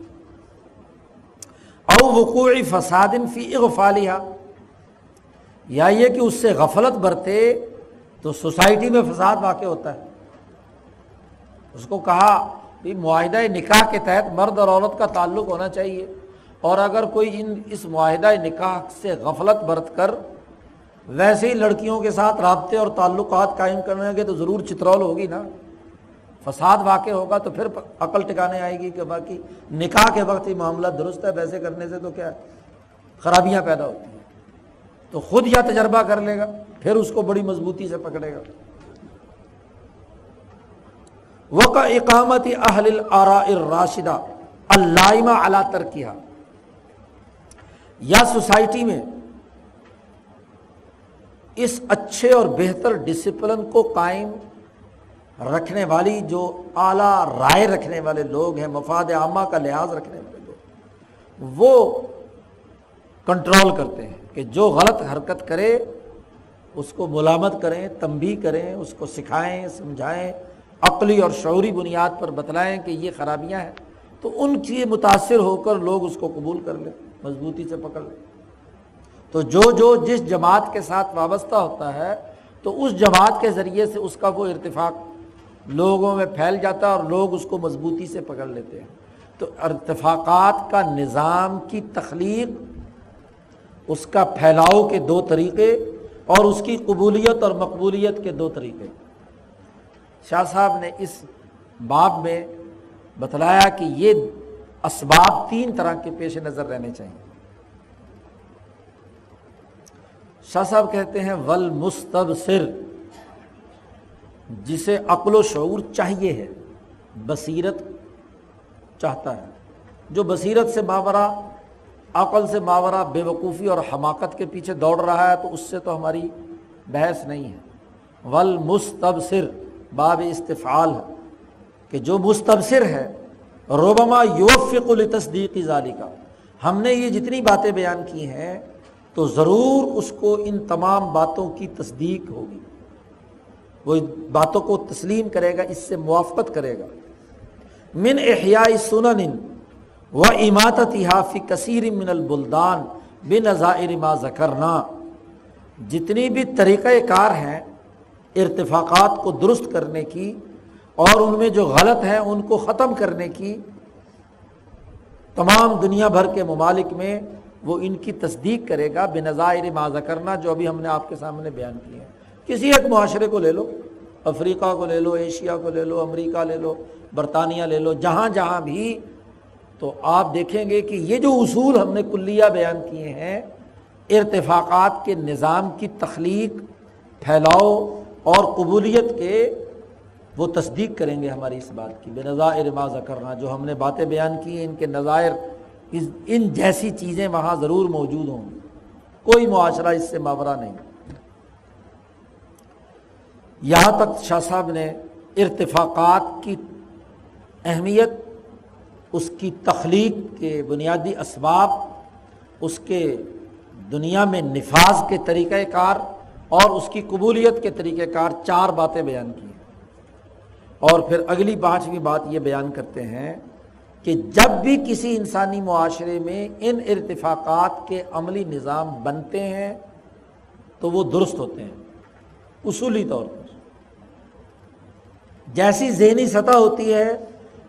او وقوع فساد فی اغفالیہ یا یہ کہ اس سے غفلت برتے تو سوسائٹی میں فساد واقع ہوتا ہے۔ اس کو کہا کہ معاہدہ نکاح کے تحت مرد اور عورت کا تعلق ہونا چاہیے۔ اور اگر کوئی ان اس معاہدہ نکاح سے غفلت برت کر ویسے ہی لڑکیوں کے ساتھ رابطے اور تعلقات قائم کرنے کے تو ضرور چترول ہوگی نا۔ فساد واقع ہوگا تو پھر عقل ٹکانے آئے گی کہ باقی نکاح کے وقت ہی معاملہ درست ہے، ویسے کرنے سے تو کیا خرابیاں پیدا ہوتی ہیں۔ تو خود یا تجربہ کر لے گا، پھر اس کو بڑی مضبوطی سے پکڑے گا۔ وہ اقامت اہل الراشدہ علامہ اللہ ترکیہ یا سوسائٹی میں اس اچھے اور بہتر ڈسپلن کو قائم رکھنے والی جو اعلیٰ رائے رکھنے والے لوگ ہیں، مفاد عامہ کا لحاظ رکھنے والے لوگ، وہ کنٹرول کرتے ہیں کہ جو غلط حرکت کرے، اس کو ملامت کریں تنبی کریں، اس کو سکھائیں، سمجھائیں، عقلی اور شعوری بنیاد پر بتلائیں کہ یہ خرابیاں ہیں۔ تو ان کی متاثر ہو کر لوگ اس کو قبول کر لیں، مضبوطی سے پکڑ لیں۔ تو جو جو جس جماعت کے ساتھ وابستہ ہوتا ہے، تو اس جماعت کے ذریعے سے اس کا وہ ارتفاق لوگوں میں پھیل جاتا ہے اور لوگ اس کو مضبوطی سے پکڑ لیتے ہیں۔ تو ارتفاقات کا نظام کی تخلیق اس کا پھیلاؤ کے دو طریقے اور اس کی قبولیت اور مقبولیت کے دو طریقے۔ شاہ صاحب نے اس باب میں بتلایا کہ یہ اسباب تین طرح کے پیش نظر رہنے چاہیے۔ شاہ صاحب کہتے ہیں ول مستبصر جسے عقل و شعور چاہیے ہے، بصیرت چاہتا ہے۔ جو بصیرت سے ماورا، عقل سے ماورا بے وقوفی اور حماقت کے پیچھے دوڑ رہا ہے، تو اس سے تو ہماری بحث نہیں ہے۔ ول مستبصر باب استفعال ہے۔ کہ جو مستبصر ہے روبما یوفق التصدیقی ظالی کا ہم نے یہ جتنی باتیں بیان کی ہیں، تو ضرور اس کو ان تمام باتوں کی تصدیق ہوگی۔ وہ باتوں کو تسلیم کرے گا، اس سے موافقت کرے گا۔ من احیاء سنن و اماطت حافی کثیر من البلدان بن نظائر ما ذکرنا۔ جتنی بھی طریقۂ کار ہیں ارتفاقات کو درست کرنے کی اور ان میں جو غلط ہیں ان کو ختم کرنے کی، تمام دنیا بھر کے ممالک میں وہ ان کی تصدیق کرے گا۔ بے نظائر ماضا جو ابھی ہم نے آپ کے سامنے بیان کیے ہیں۔ کسی ایک معاشرے کو لے لو، افریقہ کو لے لو، ایشیا کو لے لو، امریکہ لے لو، برطانیہ لے لو، جہاں جہاں بھی، تو آپ دیکھیں گے کہ یہ جو اصول ہم نے کلیہ بیان کیے ہیں، ارتفاقات کے نظام کی تخلیق، پھیلاؤ اور قبولیت کے وہ تصدیق کریں گے ہماری اس بات کی۔ بے نظائر ماضا کرنا جو ہم نے باتیں بیان کی ہیں، ان کے نظائر ان جیسی چیزیں وہاں ضرور موجود ہوں۔ گی کوئی معاشرہ اس سے ماورہ نہیں۔ یہاں تک شاہ صاحب نے ارتفاقات کی اہمیت، اس کی تخلیق کے بنیادی اسباب، اس کے دنیا میں نفاذ کے طریقۂ کار اور اس کی قبولیت کے طریقۂ کار چار باتیں بیان کی ہیں۔ اور پھر اگلی پانچویں بات یہ بیان کرتے ہیں کہ جب بھی کسی انسانی معاشرے میں ان ارتفاقات کے عملی نظام بنتے ہیں تو وہ درست ہوتے ہیں۔ اصولی طور پر۔ جیسی ذہنی سطح ہوتی ہے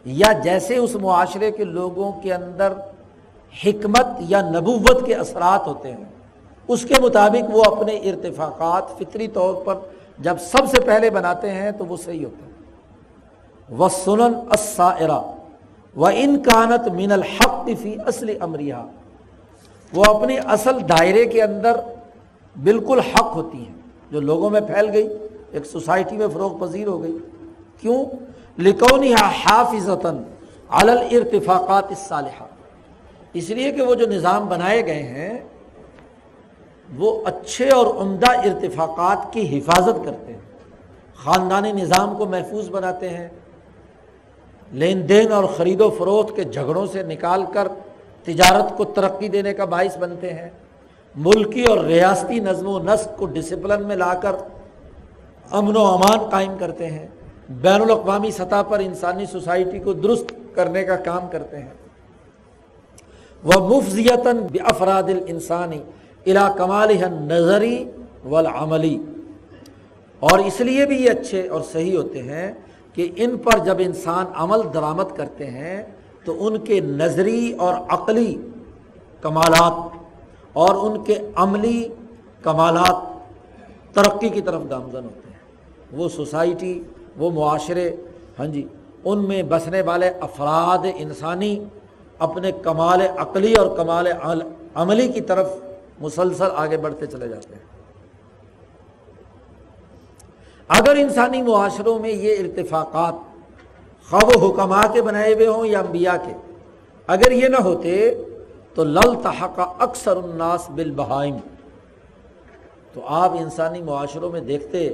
یا جیسے اس معاشرے کے لوگوں کے اندر حکمت یا نبوت کے اثرات ہوتے ہیں، اس کے مطابق وہ اپنے ارتفاقات فطری طور پر جب سب سے پہلے بناتے ہیں تو وہ صحیح ہوتے ہیں۔ و سنن اسائرہ و ان کانت من الحق فی اصل امریہ وہ اپنی اصل دائرے کے اندر بالکل حق ہوتی ہیں۔ جو لوگوں میں پھیل گئی، ایک سوسائٹی میں فروغ پذیر ہو گئی۔ کیوں؟ لکونی حافظتاً علل ارتفاقات الصالحہ۔ اس لیے کہ وہ جو نظام بنائے گئے ہیں، وہ اچھے اور عمدہ ارتفاقات کی حفاظت کرتے ہیں۔ خاندانی نظام کو محفوظ بناتے ہیں۔ لین دین اور خرید و فروخت کے جھگڑوں سے نکال کر تجارت کو ترقی دینے کا باعث بنتے ہیں۔ ملکی اور ریاستی نظم و نسق کو ڈسپلن میں لا کر امن و امان قائم کرتے ہیں۔ بین الاقوامی سطح پر انسانی سوسائٹی کو درست کرنے کا کام کرتے ہیں۔ وہ مفضیتاً افراد الانسانی الا کمال نظری والعملی اور اس لیے بھی یہ اچھے اور صحیح ہوتے ہیں کہ ان پر جب انسان عمل درآمد کرتے ہیں تو ان کے نظری اور عقلی کمالات اور ان کے عملی کمالات ترقی کی طرف گامزن ہوتے ہیں۔ وہ سوسائٹی وہ معاشرے ہاں جی ان میں بسنے والے افراد انسانی اپنے کمال عقلی اور کمال عملی کی طرف مسلسل آگے بڑھتے چلے جاتے ہیں۔ اگر انسانی معاشروں میں یہ ارتفاقات خواب و حکمہ کے بنائے ہوئے ہوں یا انبیاء کے، اگر یہ نہ ہوتے تو لل تحقہ اکثر الناس بالبہائم تو آپ انسانی معاشروں میں دیکھتے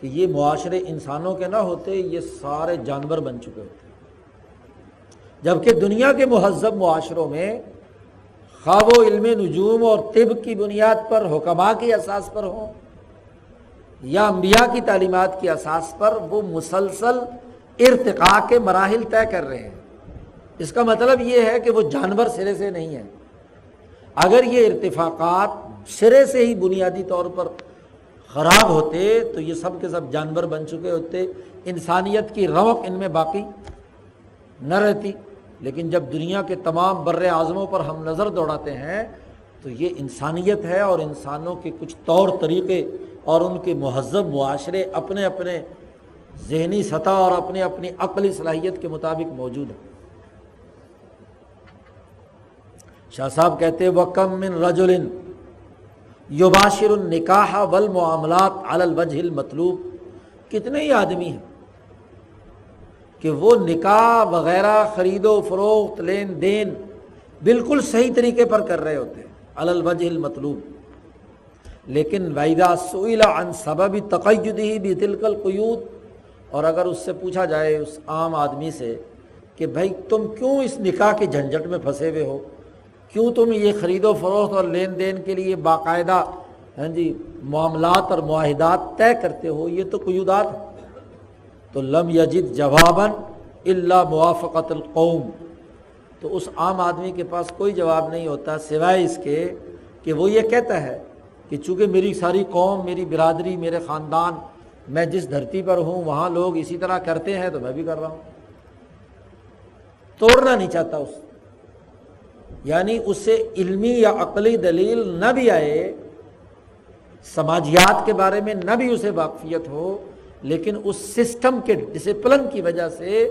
کہ یہ معاشرے انسانوں کے نہ ہوتے، یہ سارے جانور بن چکے ہوتے جبکہ دنیا کے مہذب معاشروں میں خواب و علم نجوم اور طب کی بنیاد پر حکمہ کے احساس پر ہوں یا انبیاء کی تعلیمات کی اساس پر، وہ مسلسل ارتقاء کے مراحل طے کر رہے ہیں۔ اس کا مطلب یہ ہے کہ وہ جانور سرے سے نہیں ہے اگر یہ ارتفاقات سرے سے ہی بنیادی طور پر خراب ہوتے تو یہ سب کے سب جانور بن چکے ہوتے، انسانیت کی روق ان میں باقی نہ رہتی۔ لیکن جب دنیا کے تمام بر اعظموں پر ہم نظر دوڑاتے ہیں، تو یہ انسانیت ہے اور انسانوں کے کچھ طور طریقے اور ان کے مہذب معاشرے اپنے اپنے ذہنی سطح اور اپنے اپنی عقلی صلاحیت کے مطابق موجود ہے شاہ صاحب کہتے وکم من رجل یباشر النکاح والمعاملات علی الوجہ المطلوب۔ کتنے ہی آدمی ہیں کہ وہ نکاح وغیرہ خرید و فروخت، لین دین بالکل صحیح طریقے پر کر رہے ہوتے ہیں۔ علی الوجہ المطلوب۔ لیکن ویدا سوئلہ عن سبب تقیدی بھی تلکل قیود اور اگر اس سے پوچھا جائے اس عام آدمی سے کہ بھائی تم کیوں اس نکاح کے جھنجھٹ میں پھنسے ہوئے ہو؟ کیوں تم یہ خرید و فروخت اور لین دین کے لیے باقاعدہ ہاں جی معاملات اور معاہدات طے کرتے ہو؟ یہ تو قیودات تو لم یجد جواباً اللہ موافقت القوم۔ تو اس عام آدمی کے پاس کوئی جواب نہیں ہوتا سوائے اس کے کہ وہ یہ کہتا ہے کہ چونکہ میری ساری قوم، میری برادری، میرے خاندان، میں جس دھرتی پر ہوں، وہاں لوگ اسی طرح کرتے ہیں تو میں بھی کر رہا ہوں۔ توڑنا نہیں چاہتا اس یعنی اس سے علمی یا عقلی دلیل نہ بھی آئے، سماجیات کے بارے میں نہ بھی اسے واقفیت ہو، لیکن اس سسٹم کے ڈسپلن کی وجہ سے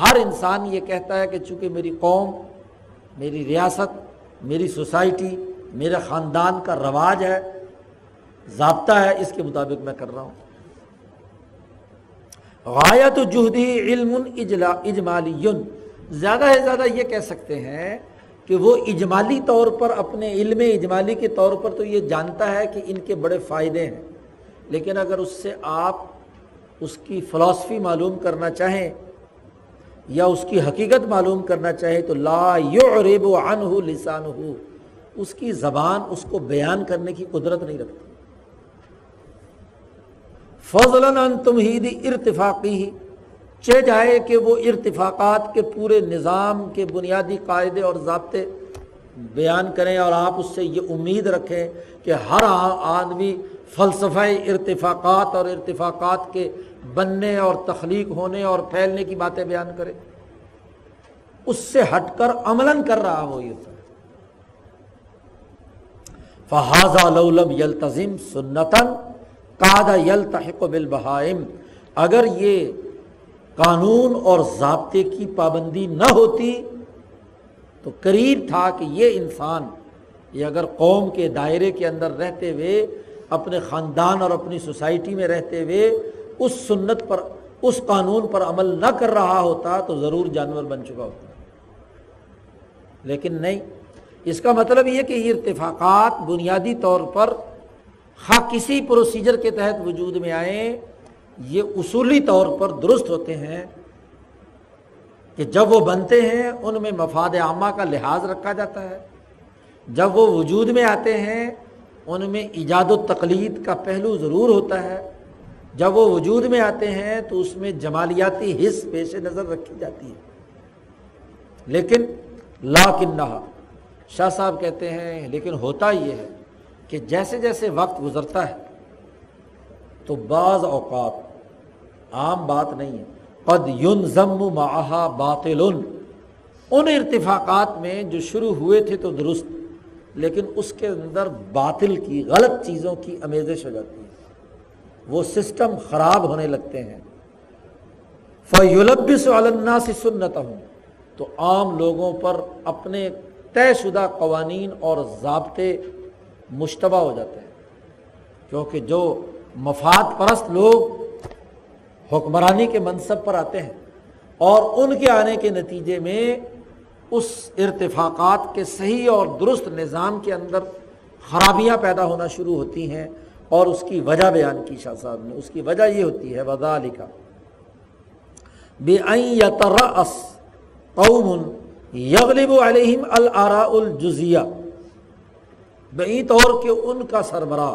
ہر انسان یہ کہتا ہے کہ چونکہ میری قوم، میری ریاست، میری سوسائٹی، میرے خاندان کا رواج ہے، ضابطہ ہے، اس کے مطابق میں کر رہا ہوں۔ غایت جہدی علم اجمالی زیادہ سے زیادہ یہ کہہ سکتے ہیں کہ وہ اجمالی طور پر اپنے علم اجمالی کے طور پر تو یہ جانتا ہے کہ ان کے بڑے فائدے ہیں۔ لیکن اگر اس سے آپ اس کی فلاسفی معلوم کرنا چاہیں یا اس کی حقیقت معلوم کرنا چاہیں تو لا یعرب عنہ لسان ہو اس کی زبان اس کو بیان کرنے کی قدرت نہیں رکھتی۔ فضل تمہید ارتفاقی۔ ہی چہ جائے کہ وہ ارتفاقات کے پورے نظام کے بنیادی قاعدے اور ضابطے بیان کریں اور آپ اس سے یہ امید رکھیں کہ ہر آدمی فلسفہ ارتفاقات اور ارتفاقات کے بننے اور تخلیق ہونے اور پھیلنے کی باتیں بیان کرے۔ اس سے ہٹ کر عمل کر رہا ہو یہ فہذا لولم یلتظم سنتن کادا یلتحق بالبہائم اگر یہ قانون اور ضابطے کی پابندی نہ ہوتی تو قریب تھا کہ یہ انسان یہ اگر قوم کے دائرے کے اندر رہتے ہوئے، اپنے خاندان اور اپنی سوسائٹی میں رہتے ہوئے اس سنت پر، اس قانون پر عمل نہ کر رہا ہوتا تو ضرور جانور بن چکا ہوتا۔ لیکن نہیں، اس کا مطلب یہ کہ یہ ارتفاقات بنیادی طور پر ہاں کسی پروسیجر کے تحت وجود میں آئیں یہ اصولی طور پر درست ہوتے ہیں کہ جب وہ بنتے ہیں، ان میں مفاد عامہ کا لحاظ رکھا جاتا ہے۔ جب وہ وجود میں آتے ہیں، ان میں ایجاد و تقلید کا پہلو ضرور ہوتا ہے۔ جب وہ وجود میں آتے ہیں، تو اس میں جمالیاتی حص پیش نظر رکھی جاتی ہے۔ لیکن لا کن شاہ صاحب کہتے ہیں، لیکن ہوتا یہ ہے کہ جیسے جیسے وقت گزرتا ہے، تو بعض اوقات عام بات نہیں ہے۔ قد یون ضم معاہا باطل۔ ان ارتفاقات میں جو شروع ہوئے تھے تو درست، لیکن اس کے اندر باطل کی، غلط چیزوں کی امیزش ہو جاتی ہے۔ وہ سسٹم خراب ہونے لگتے ہیں۔ فیولبس علنا سے سنت ہوں تو عام لوگوں پر اپنے طے شدہ قوانین اور ضابطے مشتبہ ہو جاتے ہیں۔ کیونکہ جو مفاد پرست لوگ حکمرانی کے منصب پر آتے ہیں اور ان کے آنے کے نتیجے میں اس ارتفاقات کے صحیح اور درست نظام کے اندر خرابیاں پیدا ہونا شروع ہوتی ہیں اور اس کی وجہ بیان کی شاہ صاحب نے۔ اس کی وجہ یہ ہوتی ہے وضا لکھا بے یا ترس قوم یغلب علیہم الرا الجزیہ۔ بئی طور کہ ان کا سربراہ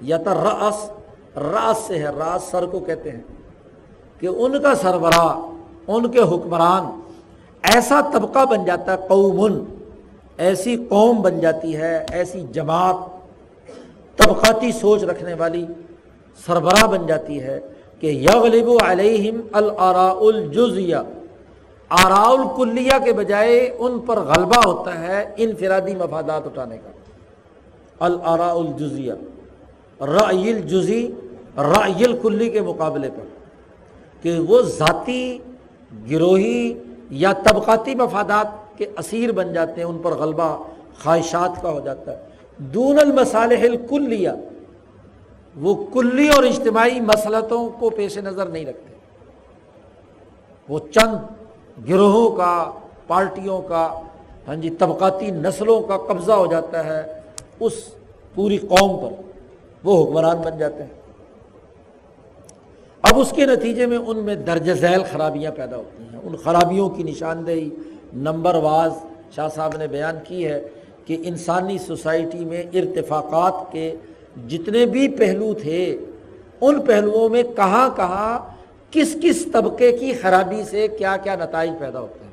یا ترس راس سے ہے راس سر کو کہتے ہیں۔ کہ ان کا سربراہ، ان کے حکمران، ایسا طبقہ بن جاتا ہے قوم ایسی قوم بن جاتی ہے، ایسی جماعت، طبقاتی سوچ رکھنے والی سربراہ بن جاتی ہے کہ یغلب علیہم الرا الجزیہ۔ آرا الکلیہ کے بجائے ان پر غلبہ ہوتا ہے انفرادی مفادات اٹھانے کا۔ الرا الجزیہ رعی الجزی رعی الکلی کے مقابلے پر۔ کہ وہ ذاتی گروہی یا طبقاتی مفادات کے اسیر بن جاتے ہیں، ان پر غلبہ، خواہشات کا ہو جاتا ہے۔ دون المصالح الکلیہ، وہ کلی اور اجتماعی مسلطوں کو پیش نظر نہیں رکھتے۔ وہ چند گروہوں کا، پارٹیوں کا ہاں جی طبقاتی نسلوں کا قبضہ ہو جاتا ہے، اس پوری قوم پر وہ حکمران بن جاتے ہیں۔ اب اس کے نتیجے میں ان میں درج ذیل خرابیاں پیدا ہوتی ہیں۔ ان خرابیوں کی نشاندہی نمبر واز شاہ صاحب نے بیان کی ہے کہ انسانی سوسائٹی میں ارتفاقات کے جتنے بھی پہلو تھے، ان پہلوؤں میں کہاں کہاں کس کس طبقے کی خرابی سے کیا کیا نتائج پیدا ہوتے ہیں۔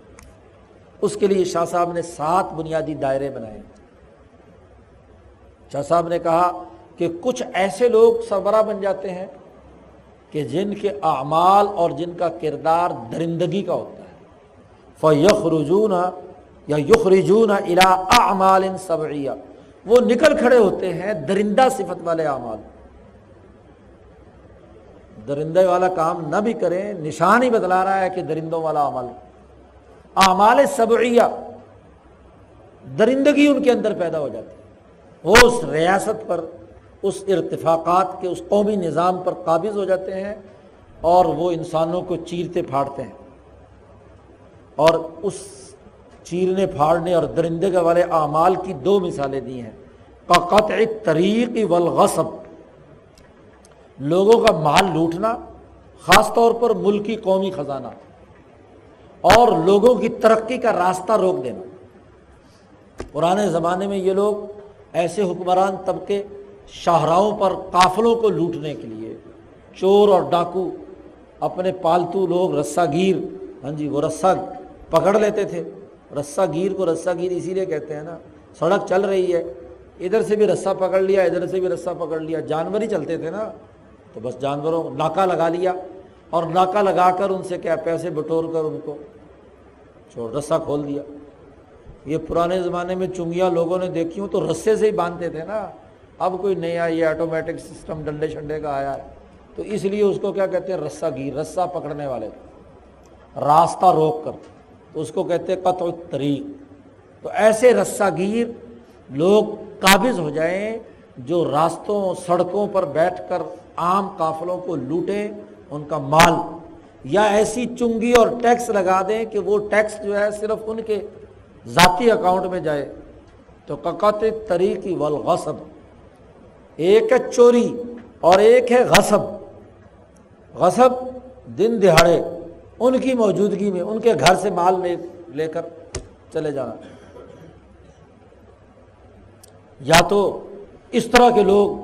اس کے لیے شاہ صاحب نے سات بنیادی دائرے بنائے۔ شاہ صاحب نے کہا کہ کچھ ایسے لوگ سربراہ بن جاتے ہیں کہ جن کے اعمال اور جن کا کردار درندگی کا ہوتا ہے۔ فیخ رجون یا یخ رجون الا اعمال صبریہ وہ نکل کھڑے ہوتے ہیں درندہ صفت والے اعمال۔ درندے والا کام نہ بھی کریں، نشان ہی بدلا رہا ہے کہ درندوں والا عمل۔ اعمال سبعیہ۔ درندگی ان کے اندر پیدا ہو جاتی ہے۔ وہ اس ریاست پر اس ارتفاقات کے اس قومی نظام پر قابض ہو جاتے ہیں اور وہ انسانوں کو چیرتے پھاڑتے ہیں۔ اور اس چیرنے، پھاڑنے اور درندے والے اعمال کی دو مثالیں دی ہیں۔ قطع طریق والغصب۔ لوگوں کا مال لوٹنا، خاص طور پر ملکی قومی خزانہ۔ اور لوگوں کی ترقی کا راستہ روک دینا۔ پرانے زمانے میں یہ لوگ ایسے حکمران طبقے شاہراہوں پر قافلوں کو لوٹنے کے لیے چور اور ڈاکو اپنے پالتو لوگ رسا گیر ہاں جی وہ رسا پکڑ لیتے تھے۔ رسا گیر کو رسا گیر اسی لیے کہتے ہیں نا، سڑک چل رہی ہے۔ ادھر سے بھی رسا پکڑ لیا، ادھر سے بھی رسا پکڑ لیا۔ جانور ہی چلتے تھے نا، تو بس جانوروں ناکا لگا لیا۔ اور ناکا لگا کر ان سے کیا، پیسے بٹور کر ان کو چھوڑ رسا کھول دیا۔ یہ پرانے زمانے میں چنگیاں لوگوں نے دیکھی ہوں تو رسے سے ہی باندھتے تھے نا۔ اب کوئی نیا یہ آٹومیٹک سسٹم ڈنڈے شنڈے کا آیا ہے، تو اس لیے اس کو کیا کہتے ہیں؟ رسا گیر رسا پکڑنے والے راستہ روک کر۔ تو اس کو کہتے ہیں قطع طریق تو ایسے رسا گیر لوگ قابض ہو جائیں جو راستوں، سڑکوں پر بیٹھ کر عام قافلوں کو لوٹیں ان کا مال۔ یا ایسی چنگی اور ٹیکس لگا دیں کہ وہ ٹیکس جو ہے صرف ان کے ذاتی اکاؤنٹ میں جائے۔ تو کقت طریقی والغصب۔ ایک ہے چوری اور ایک ہے غصب۔ غصب دن دہاڑے ان کی موجودگی میں، ان کے گھر سے مال لے لے کر چلے جانا۔ یا تو اس طرح کے لوگ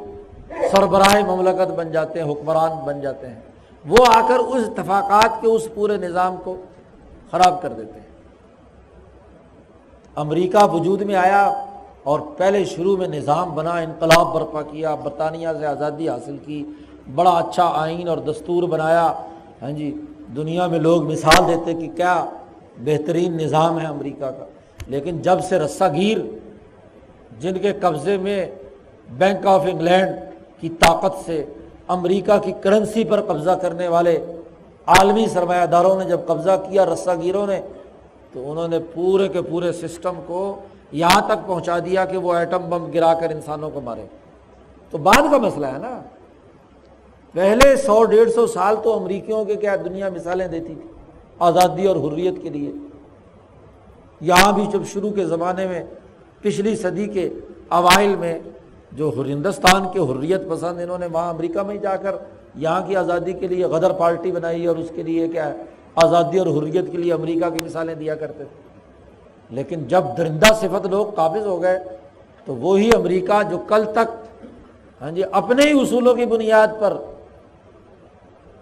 سربراہ مملکت بن جاتے ہیں، حکمران بن جاتے ہیں۔ وہ آ کر اس اتفاقات کے اس پورے نظام کو خراب کر دیتے ہیں۔ امریکہ وجود میں آیا اور پہلے شروع میں نظام بنا، انقلاب برپا کیا، برطانیہ سے آزادی حاصل کی، بڑا اچھا آئین اور دستور بنایا۔ ہاں جی دنیا میں لوگ مثال دیتے کہ کیا بہترین نظام ہے امریکہ کا۔ لیکن جب سے رسا گیر، جن کے قبضے میں بینک آف انگلینڈ کی طاقت سے امریکہ کی کرنسی پر قبضہ کرنے والے عالمی سرمایہ داروں نے جب قبضہ کیا رسا گیروں نے، تو انہوں نے پورے کے پورے سسٹم کو یہاں تک پہنچا دیا کہ وہ ایٹم بم گرا کر انسانوں کو مارے۔ تو بعد کا مسئلہ ہے نا۔ پہلے سو ڈیڑھ سو سال تو امریکیوں کے کیا دنیا مثالیں دیتی تھی، آزادی اور حریت کے لیے۔ یہاں بھی جب شروع کے زمانے میں، پچھلی صدی کے اوائل میں جو ہندوستان کے حریت پسند، انہوں نے وہاں امریکہ میں ہی جا کر یہاں کی آزادی کے لیے غدر پارٹی بنائی اور اس کے لیے کیا ہے، آزادی اور حریت کے لیے امریکہ کی مثالیں دیا کرتے تھے۔ لیکن جب درندہ صفت لوگ قابض ہو گئے، تو وہی امریکہ جو کل تک ہاں جی اپنے ہی اصولوں کی بنیاد پر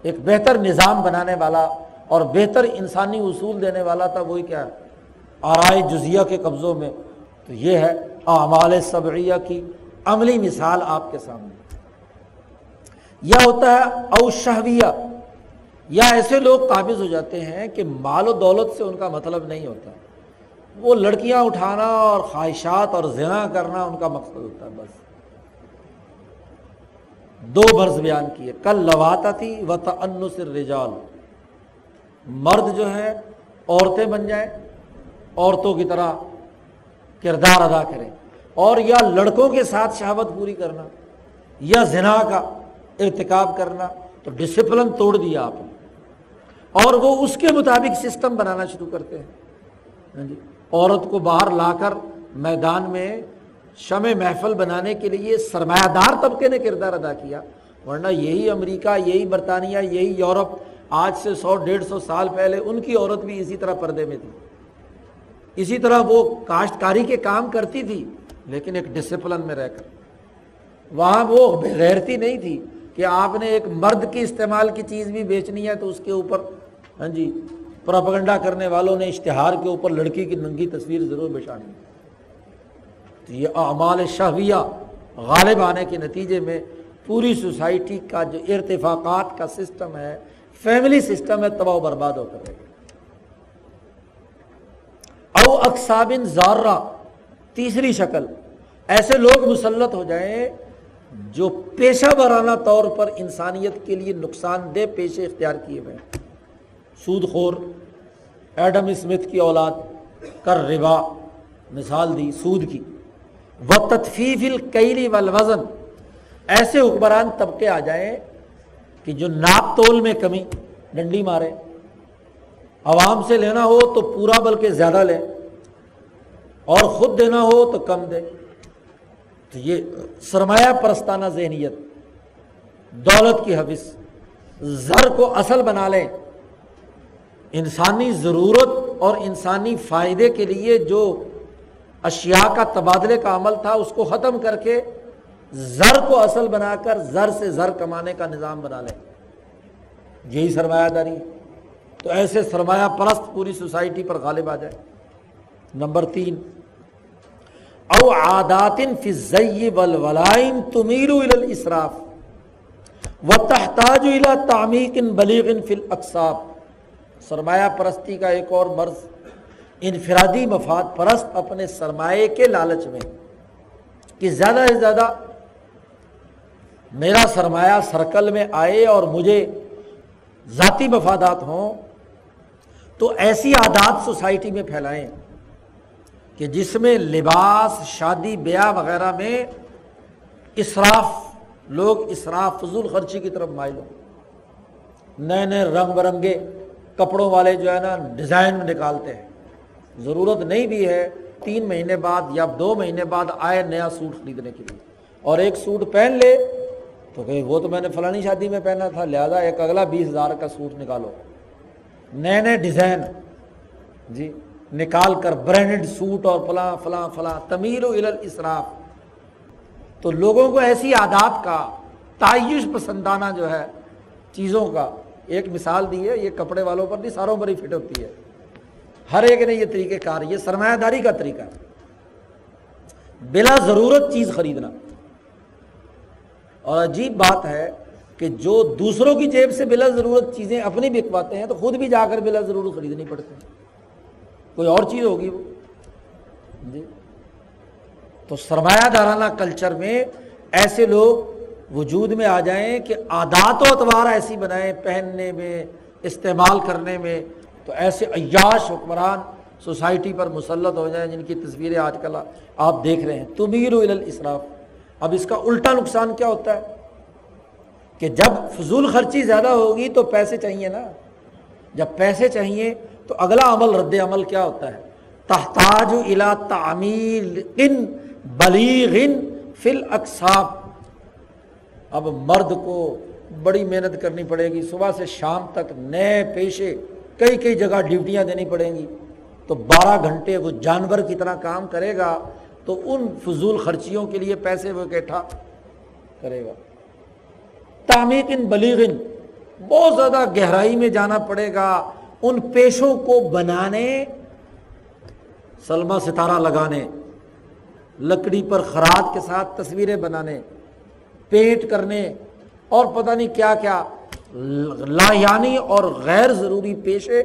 ایک بہتر نظام بنانے والا اور بہتر انسانی اصول دینے والا تھا، وہی کیا آرائے جزیہ کے قبضوں میں۔ تو یہ ہے اعمال صبریہ کی عملی مثال آپ کے سامنے۔ یا ہوتا ہے اوشہویہ یا ایسے لوگ قابض ہو جاتے ہیں کہ مال و دولت سے ان کا مطلب نہیں ہوتا۔ وہ لڑکیاں اٹھانا اور خواہشات اور زنا کرنا ان کا مقصد ہوتا ہے، بس۔ دو برس بیان کیے۔ کل لواتا تھی و تنس رجال مرد جو ہے، عورتیں بن جائیں، عورتوں کی طرح کردار ادا کریں۔ اور یا لڑکوں کے ساتھ شہابت پوری کرنا، یا زنا کا ارتکاب کرنا۔ تو ڈسپلن توڑ دیا آپ نے۔ اور وہ اس کے مطابق سسٹم بنانا شروع کرتے ہیں۔ ہاں جی۔ عورت کو باہر لا کر میدان میں شمع محفل بنانے کے لیے سرمایہ دار طبقے نے کردار ادا کیا۔ ورنہ یہی امریکہ، یہی برطانیہ، یہی یورپ آج سے سو، ڈیڑھ سو سال پہلے ان کی عورت بھی اسی طرح پردے میں تھی۔ اسی طرح وہ کاشتکاری کے کام کرتی تھی، لیکن ایک ڈسپلن میں رہ کر۔ وہاں وہ غیرتی نہیں تھی کہ آپ نے ایک مرد کی استعمال کی چیز بھی بیچنی ہے تو اس کے اوپر۔ ہاں جی پراپگنڈا کرنے والوں نے اشتہار کے اوپر لڑکی کی ننگی تصویر ضرور بچھانی تو یہ اعمال شہویہ غالب آنے کے نتیجے میں پوری سوسائٹی کا جو ارتفاقات کا سسٹم ہے، فیملی سسٹم ہے، تباہ و برباد ہو کر او اکسابن زارہ تیسری شکل۔ ایسے لوگ مسلط ہو جائیں جو پیشہ ورانہ طور پر انسانیت کے لیے نقصان دہ پیشے اختیار کیے ہوئے سود خور ایڈم اسمتھ کی اولاد کر ربا، مثال دی سود کی۔ و تطفیف القیلی والوزن۔ ایسے حکمران طبقے آ جائیں کہ جو ناپ تول میں کمی، ڈنڈی مارے۔ عوام سے لینا ہو تو پورا بلکہ زیادہ لے۔ اور خود دینا ہو تو کم دے۔ تو یہ سرمایہ پرستانہ ذہنیت، دولت کی حوث، زر کو اصل بنا لیں۔ انسانی ضرورت اور انسانی فائدے کے لیے جو اشیاء کا تبادلے کا عمل تھا، اس کو ختم کر کے زر کو اصل بنا کر زر سے زر کمانے کا نظام بنا لیں یہی سرمایہ داری۔ تو ایسے سرمایہ پرست پوری سوسائٹی پر غالب آ جائے۔ نمبر تین، او عاداتن فی ولائن تمیر الاسراف و تحتاج الى تعمیق بلیغ فی الاقصاب سرمایہ پرستی کا ایک اور مرض، انفرادی مفاد پرست اپنے سرمایہ کے لالچ میں کہ زیادہ سے زیادہ میرا سرمایہ سرکل میں آئے اور مجھے ذاتی مفادات ہوں تو ایسی عادات سوسائٹی میں پھیلائیں کہ جس میں لباس، شادی، بیاہ وغیرہ میں اسراف، لوگ اسراف، فضول خرچی کی طرف مائل ہوں۔ نئے نئے رنگ برنگے کپڑوں والے جو ہے نا ڈیزائن نکالتے ہیں۔ ضرورت نہیں بھی ہے تین مہینے بعد یا دو مہینے بعد آئے نیا سوٹ خریدنے کے لیے۔ اور ایک سوٹ پہن لے تو کہ وہ تو میں نے فلانی شادی میں پہنا تھا، لہذا ایک اگلا بیس ہزار کا سوٹ نکالو۔ نئے نئے ڈیزائن جی نکال کر برانڈڈ سوٹ اور فلاں فلاں فلاں تمیر و اسراف تو لوگوں کو ایسی عادات کا تعیش پسندانہ جو ہے چیزوں کا ایک مثال دی ہے، یہ کپڑے والوں پر نہیں، ساروں پر ہی فٹ ہوتی ہے۔ ہر ایک نے یہ طریقہ کار، یہ سرمایہ داری کا طریقہ۔ بلا ضرورت چیز خریدنا۔ اور عجیب بات ہے کہ جو دوسروں کی جیب سے بلا ضرورت چیزیں اپنی بکواتے ہیں، تو خود بھی جا کر بلا ضرورت خریدنی پڑتی ہیں کوئی اور چیز ہوگی وہ؟ جی۔ تو سرمایہ دارانہ کلچر میں ایسے لوگ وجود میں آ جائیں کہ عادات و اتوار ایسی بنائیں پہننے میں، استعمال کرنے میں، تو ایسے عیاش حکمران سوسائٹی پر مسلط ہو جائیں جن کی تصویریں آج کل آپ دیکھ رہے ہیں۔ تمیر الاسراف۔ اب اس کا الٹا نقصان کیا ہوتا ہے؟ کہ جب فضول خرچی زیادہ ہوگی تو پیسے چاہیے نا۔ جب پیسے چاہیے تو اگلا عمل رد عمل کیا ہوتا ہے؟ تحتاج الا تعمیر ان بلیغ فل اقساب اب مرد کو بڑی محنت کرنی پڑے گی، صبح سے شام تک نئے پیشے، کئی کئی جگہ ڈیوٹیاں دینی پڑیں گی۔ تو بارہ گھنٹے وہ جانور کی طرح کام کرے گا، تو ان فضول خرچیوں کے لیے پیسے وہ اکٹھا کرے گا۔ تعمیق ان بلیغن بہت زیادہ گہرائی میں جانا پڑے گا۔ ان پیشوں کو بنانے سلما ستارہ لگانے، لکڑی پر خراج کے ساتھ تصویریں بنانے۔ پیٹ کرنے اور پتہ نہیں کیا کیا لا یعنی اور غیر ضروری پیشے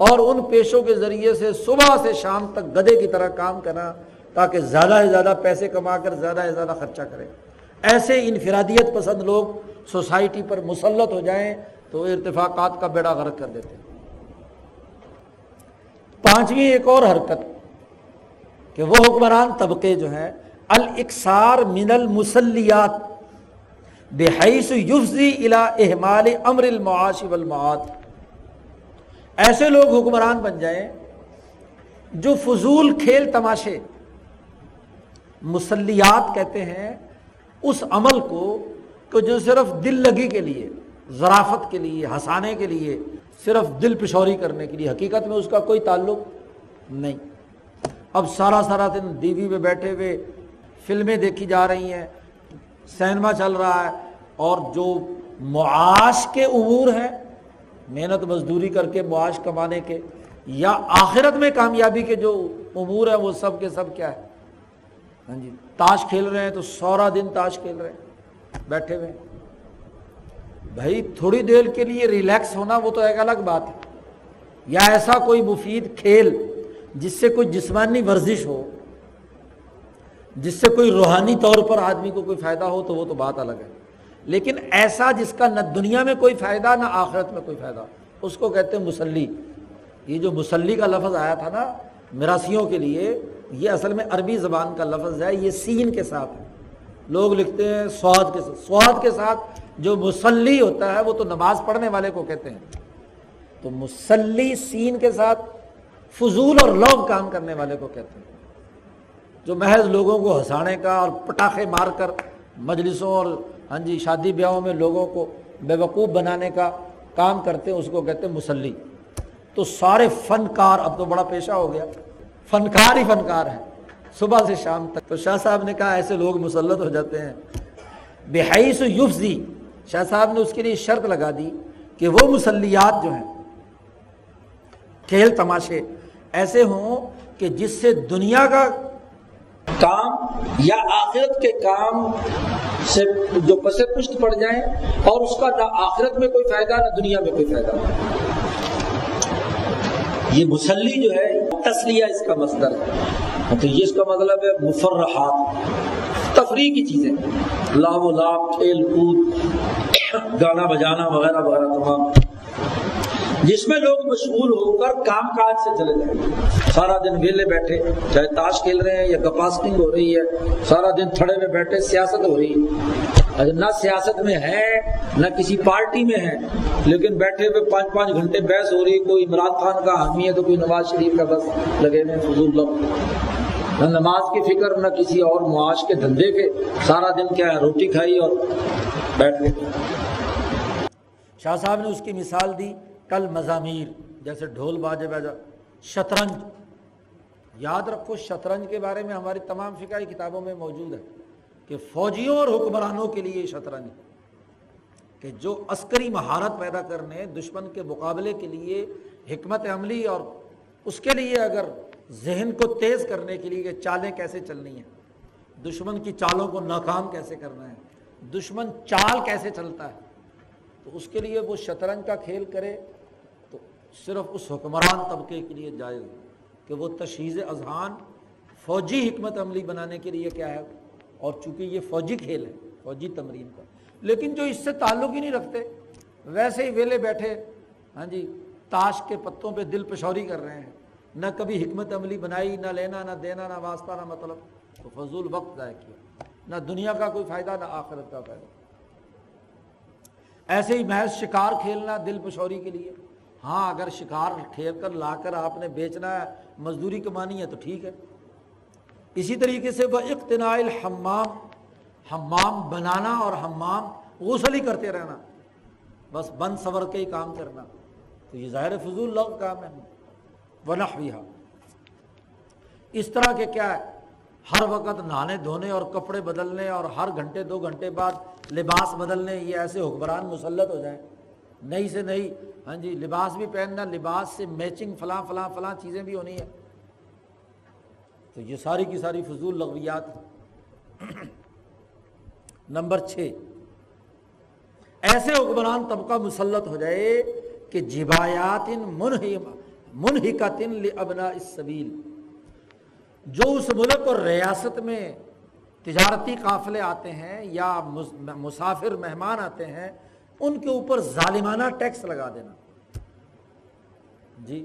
اور ان پیشوں کے ذریعے سے صبح سے شام تک گدے کی طرح کام کرنا تاکہ زیادہ سے زیادہ پیسے کما کر زیادہ سے زیادہ خرچہ کریں۔ ایسے انفرادیت پسند لوگ سوسائٹی پر مسلط ہو جائیں تو ارتفاقات کا بیڑا غرق کر دیتے ہیں۔ پانچویں ایک اور حرکت کہ وہ حکمران طبقے جو ہیں الاکسار من المسلیات بحیث یفزی الا احمال امر المعاش والمعاد۔ ایسے لوگ حکمران بن جائیں جو فضول کھیل تماشے، مسلیات کہتے ہیں، اس عمل کو کہ جو صرف دل لگی کے لیے ذرافت کے لیے، ہنسانے کے لیے، صرف دل پشوری کرنے کے لیے، حقیقت میں اس کا کوئی تعلق نہیں۔ اب سارا سارا دن ٹی وی پہ بیٹھے ہوئے فلمیں دیکھی جا رہی ہیں سینما چل رہا ہے اور جو معاش کے امور ہیں، محنت مزدوری کر کے، معاش کمانے کے، یا آخرت میں کامیابی کے جو امور ہیں، وہ سب کے سب کیا ہے؟ ہاں جی تاش کھیل رہے ہیں تو سورا دن تاش کھیل رہے ہیں، بیٹھے ہوئے بھائی، تھوڑی دیر کے لیے ریلیکس ہونا وہ تو ایک الگ بات ہے۔ یا ایسا کوئی مفید کھیل جس سے کوئی جسمانی ورزش ہو جس سے کوئی روحانی طور پر آدمی کو کوئی فائدہ ہو تو وہ تو بات الگ ہے۔ لیکن ایسا جس کا نہ دنیا میں کوئی فائدہ نہ آخرت میں کوئی فائدہ، اس کو کہتے ہیں مسلی۔ یہ جو مسلی کا لفظ آیا تھا نا مراسیوں کے لیے، یہ اصل میں عربی زبان کا لفظ ہے، یہ سین کے ساتھ ہے۔ لوگ لکھتے ہیں سواد کے ساتھ۔ سواد کے ساتھ جو مسلی ہوتا ہے، وہ تو نماز پڑھنے والے کو کہتے ہیں۔ تو مسلی سین کے ساتھ فضول اور لوگ کام کرنے والے کو کہتے ہیں۔ جو محض لوگوں کو ہنسانے کا اور پٹاخے مار کر مجلسوں اور ہاں جی شادی بیاہوں میں لوگوں کو بے وقوف بنانے کا کام کرتے ہیں، اس کو کہتے ہیں مسلی۔ تو سارے فنکار، اب تو بڑا پیشہ ہو گیا فنکار ہی فنکار ہیں۔ صبح سے شام تک۔ تو شاہ صاحب نے کہا ایسے لوگ مسلط ہو جاتے ہیں۔ بحیث یفزی شاہ صاحب نے اس کے لیے شرط لگا دی کہ وہ مسلیات جو ہیں، کھیل تماشے ایسے ہوں کہ جس سے دنیا کا کام یا آخرت کے کام سے جو پسے پشت پڑ جائیں اور اس کا نہ آخرت میں کوئی فائدہ نہ دنیا میں کوئی فائدہ یہ مسلی جو ہے، تسلیہ اس کا مصدر ہے۔ تو یہ اس کا مطلب ہے مفرحات۔ تفریح کی چیزیں۔ لاب و لاب کھیل کود، گانا بجانا وغیرہ وغیرہ تمام۔ جس میں لوگ مشغول ہو کر کام کاج سے چلے جائیں۔ سارا دن ویلے بیٹھے، چاہے تاش کھیل رہے ہیں یا کپاسٹنگ ہو رہی ہے، سارا دن تھڑے میں بیٹھے سیاست ہو رہی ہے۔ نہ سیاست میں ہے، نہ کسی پارٹی میں ہے، لیکن بیٹھے ہوئے پانچ پانچ گھنٹے بحث ہو رہی کوئی عمران خان کا حامی ہے تو کوئی نواز شریف کا، بس لگے ہوئے فضول لوگ۔ نہ نماز کی فکر، نہ کسی اور معاش کے دھندے کے۔ سارا دن کیا ہے، روٹی کھائی اور بیٹھ گئے۔ شاہ صاحب نے اس کی مثال دی۔ کل مضامیر جیسے ڈھول باجے باجا شطرنج۔ یاد رکھو، شطرنج کے بارے میں ہماری تمام فکائی کتابوں میں موجود ہے کہ فوجیوں اور حکمرانوں کے لیے شطرنج کہ جو عسکری مہارت پیدا کرنے، دشمن کے مقابلے کے لیے حکمت عملی اور اس کے لیے اگر ذہن کو تیز کرنے کے لیے کہ چالیں کیسے چلنی ہیں، دشمن کی چالوں کو ناکام کیسے کرنا ہے، دشمن چال کیسے چلتا ہے، تو اس کے لیے وہ شطرنج کا کھیل کرے۔ صرف اس حکمران طبقے کے لیے جائز کہ وہ تشہیز اذہان فوجی حکمت عملی بنانے کے لیے کیا ہے؟ اور چونکہ یہ فوجی کھیل ہے، فوجی تمرین کا۔ لیکن جو اس سے تعلق ہی نہیں رکھتے، ویسے ہی ویلے بیٹھے ہاں جی تاش کے پتوں پہ دل پشوری کر رہے ہیں۔ نہ کبھی حکمت عملی بنائی، نہ لینا، نہ دینا، نہ واسطہ، نہ مطلب۔ تو فضول وقت ضائع کیا۔ نہ دنیا کا کوئی فائدہ، نہ آخرت کا فائدہ۔ ایسے ہی محض شکار کھیلنا دل پشوری کے لیے۔ ہاں اگر شکار کھیل کر، لا کر آپ نے بیچنا ہے، مزدوری کمانی ہے تو ٹھیک ہے۔ اسی طریقے سے وہ اقتناع الحمام، حمام بنانا اور حمام غسل ہی کرتے رہنا۔ بس بند سور کے ہی کام کرنا۔ تو یہ ظاہر فضول لوگ کام ہے۔ ونح بھی اس طرح کے کیا ہے؟ ہر وقت نہانے دھونے اور کپڑے بدلنے اور ہر گھنٹے، دو گھنٹے بعد لباس بدلنے، یہ ایسے حکمران مسلط ہو جائیں۔ نئی سے نئی ہاں جی لباس بھی پہننا، لباس سے میچنگ فلاں فلاں فلاں چیزیں بھی ہونی ہے تو یہ ساری کی ساری فضول لغویات نمبر چھ، ایسے حکمران طبقہ مسلط ہو جائے کہ جبایات منحقت ابنا سبیل جو اس ملک اور ریاست میں تجارتی قافلے آتے ہیں یا مسافر مہمان آتے ہیں ان کے اوپر ظالمانہ ٹیکس لگا دینا۔ جی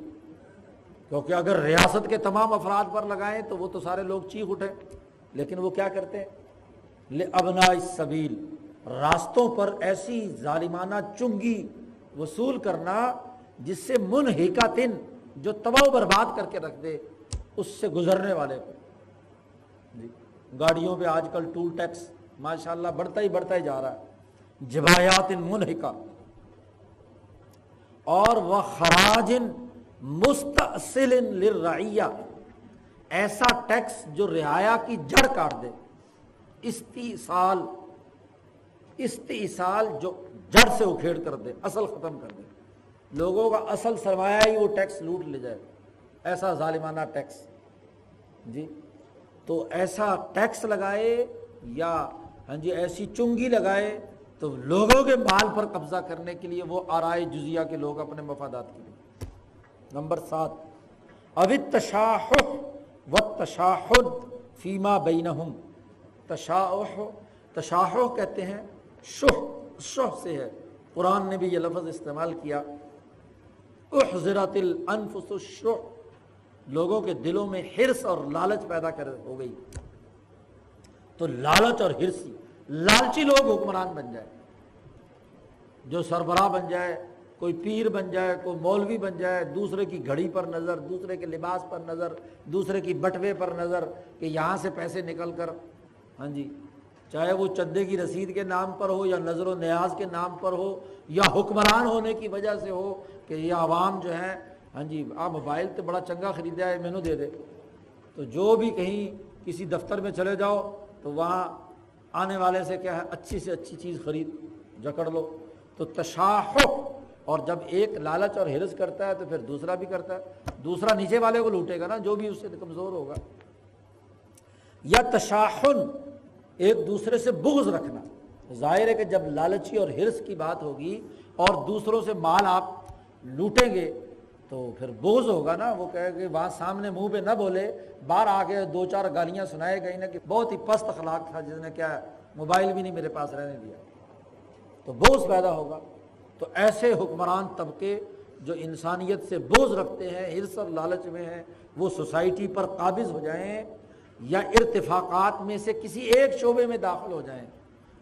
کیونکہ اگر ریاست کے تمام افراد پر لگائیں تو وہ تو سارے لوگ چیخ اٹھیں لیکن وہ کیا کرتے ہیں؟ ابنا سبیل راستوں پر ایسی ظالمانہ چنگی وصول کرنا جس سے من تن جو تباہ و برباد کر کے رکھ دے، اس سے گزرنے والے کو۔ جی گاڑیوں پہ آج کل ٹول ٹیکس ماشاء اللہ بڑھتا ہی بڑھتا ہی جا رہا ہے۔ جبایات منحکا اور وہ خراج مستحصل للرعیہ، ایسا ٹیکس جو رعایا کی جڑ کاٹ دے۔ استیصال استیصال جو جڑ سے اکھیڑ کر دے، اصل ختم کر دے۔ لوگوں کا اصل سرمایہ ہی وہ ٹیکس لوٹ لے جائے۔ ایسا ظالمانہ ٹیکس۔ جی تو ایسا ٹیکس لگائے یا ہاں جی ایسی چنگی لگائے تو لوگوں کے مال پر قبضہ کرنے کے لیے وہ آرائے جزیہ کے لوگ اپنے مفادات کے لیے۔ نمبر سات اوت تشاہ و تشاہد فیما بینہم۔ تشاہ تشاہ کہتے ہیں شہ شہ سے ہے۔ قرآن نے بھی یہ لفظ استعمال کیا۔ احضرت الانفس الشح۔ لوگوں کے دلوں میں ہرس اور لالچ پیدا کر ہو گئی۔ تو لالچ اور ہرسی لالچی لوگ حکمران بن جائے، جو سربراہ بن جائے، کوئی پیر بن جائے، کوئی مولوی بن جائے، دوسرے کی گھڑی پر نظر، دوسرے کے لباس پر نظر، دوسرے کی بٹوے پر نظر کہ یہاں سے پیسے نکل کر ہاں جی چاہے وہ چندے کی رسید کے نام پر ہو یا نظر و نیاز کے نام پر ہو یا حکمران ہونے کی وجہ سے ہو کہ یہ عوام جو ہے ہاں جی آپ موبائل تو بڑا چنگا خریدا ہے مینو دے دے۔ تو جو بھی کہیں کسی دفتر میں چلے جاؤ تو وہاں آنے والے سے کیا ہے اچھی سے اچھی چیز خرید، جکڑ لو۔ تو تشاہ اور جب ایک لالچ اور ہرس کرتا ہے تو پھر دوسرا بھی کرتا ہے۔ دوسرا نیچے والے کو لوٹے گا نا، جو بھی اس سے کمزور ہوگا۔ یا تشاہن ایک دوسرے سے بغض رکھنا۔ ظاہر ہے کہ جب لالچی اور ہرس کی بات ہوگی اور دوسروں سے مال آپ لوٹیں گے تو پھر بوجھ ہوگا نا، وہ کہے کہ وہاں سامنے منہ پہ نہ بولے۔ باہر آ کے دو چار گالیاں سنائے گئی نا کہ بہت ہی پست اخلاق تھا، جس نے کیا موبائل بھی نہیں میرے پاس رہنے دیا۔ تو بوجھ پیدا ہوگا۔ تو ایسے حکمران طبقے جو انسانیت سے بوجھ رکھتے ہیں ہرس اور لالچ میں ہیں، وہ سوسائٹی پر قابض ہو جائیں یا ارتفاقات میں سے کسی ایک شعبے میں داخل ہو جائیں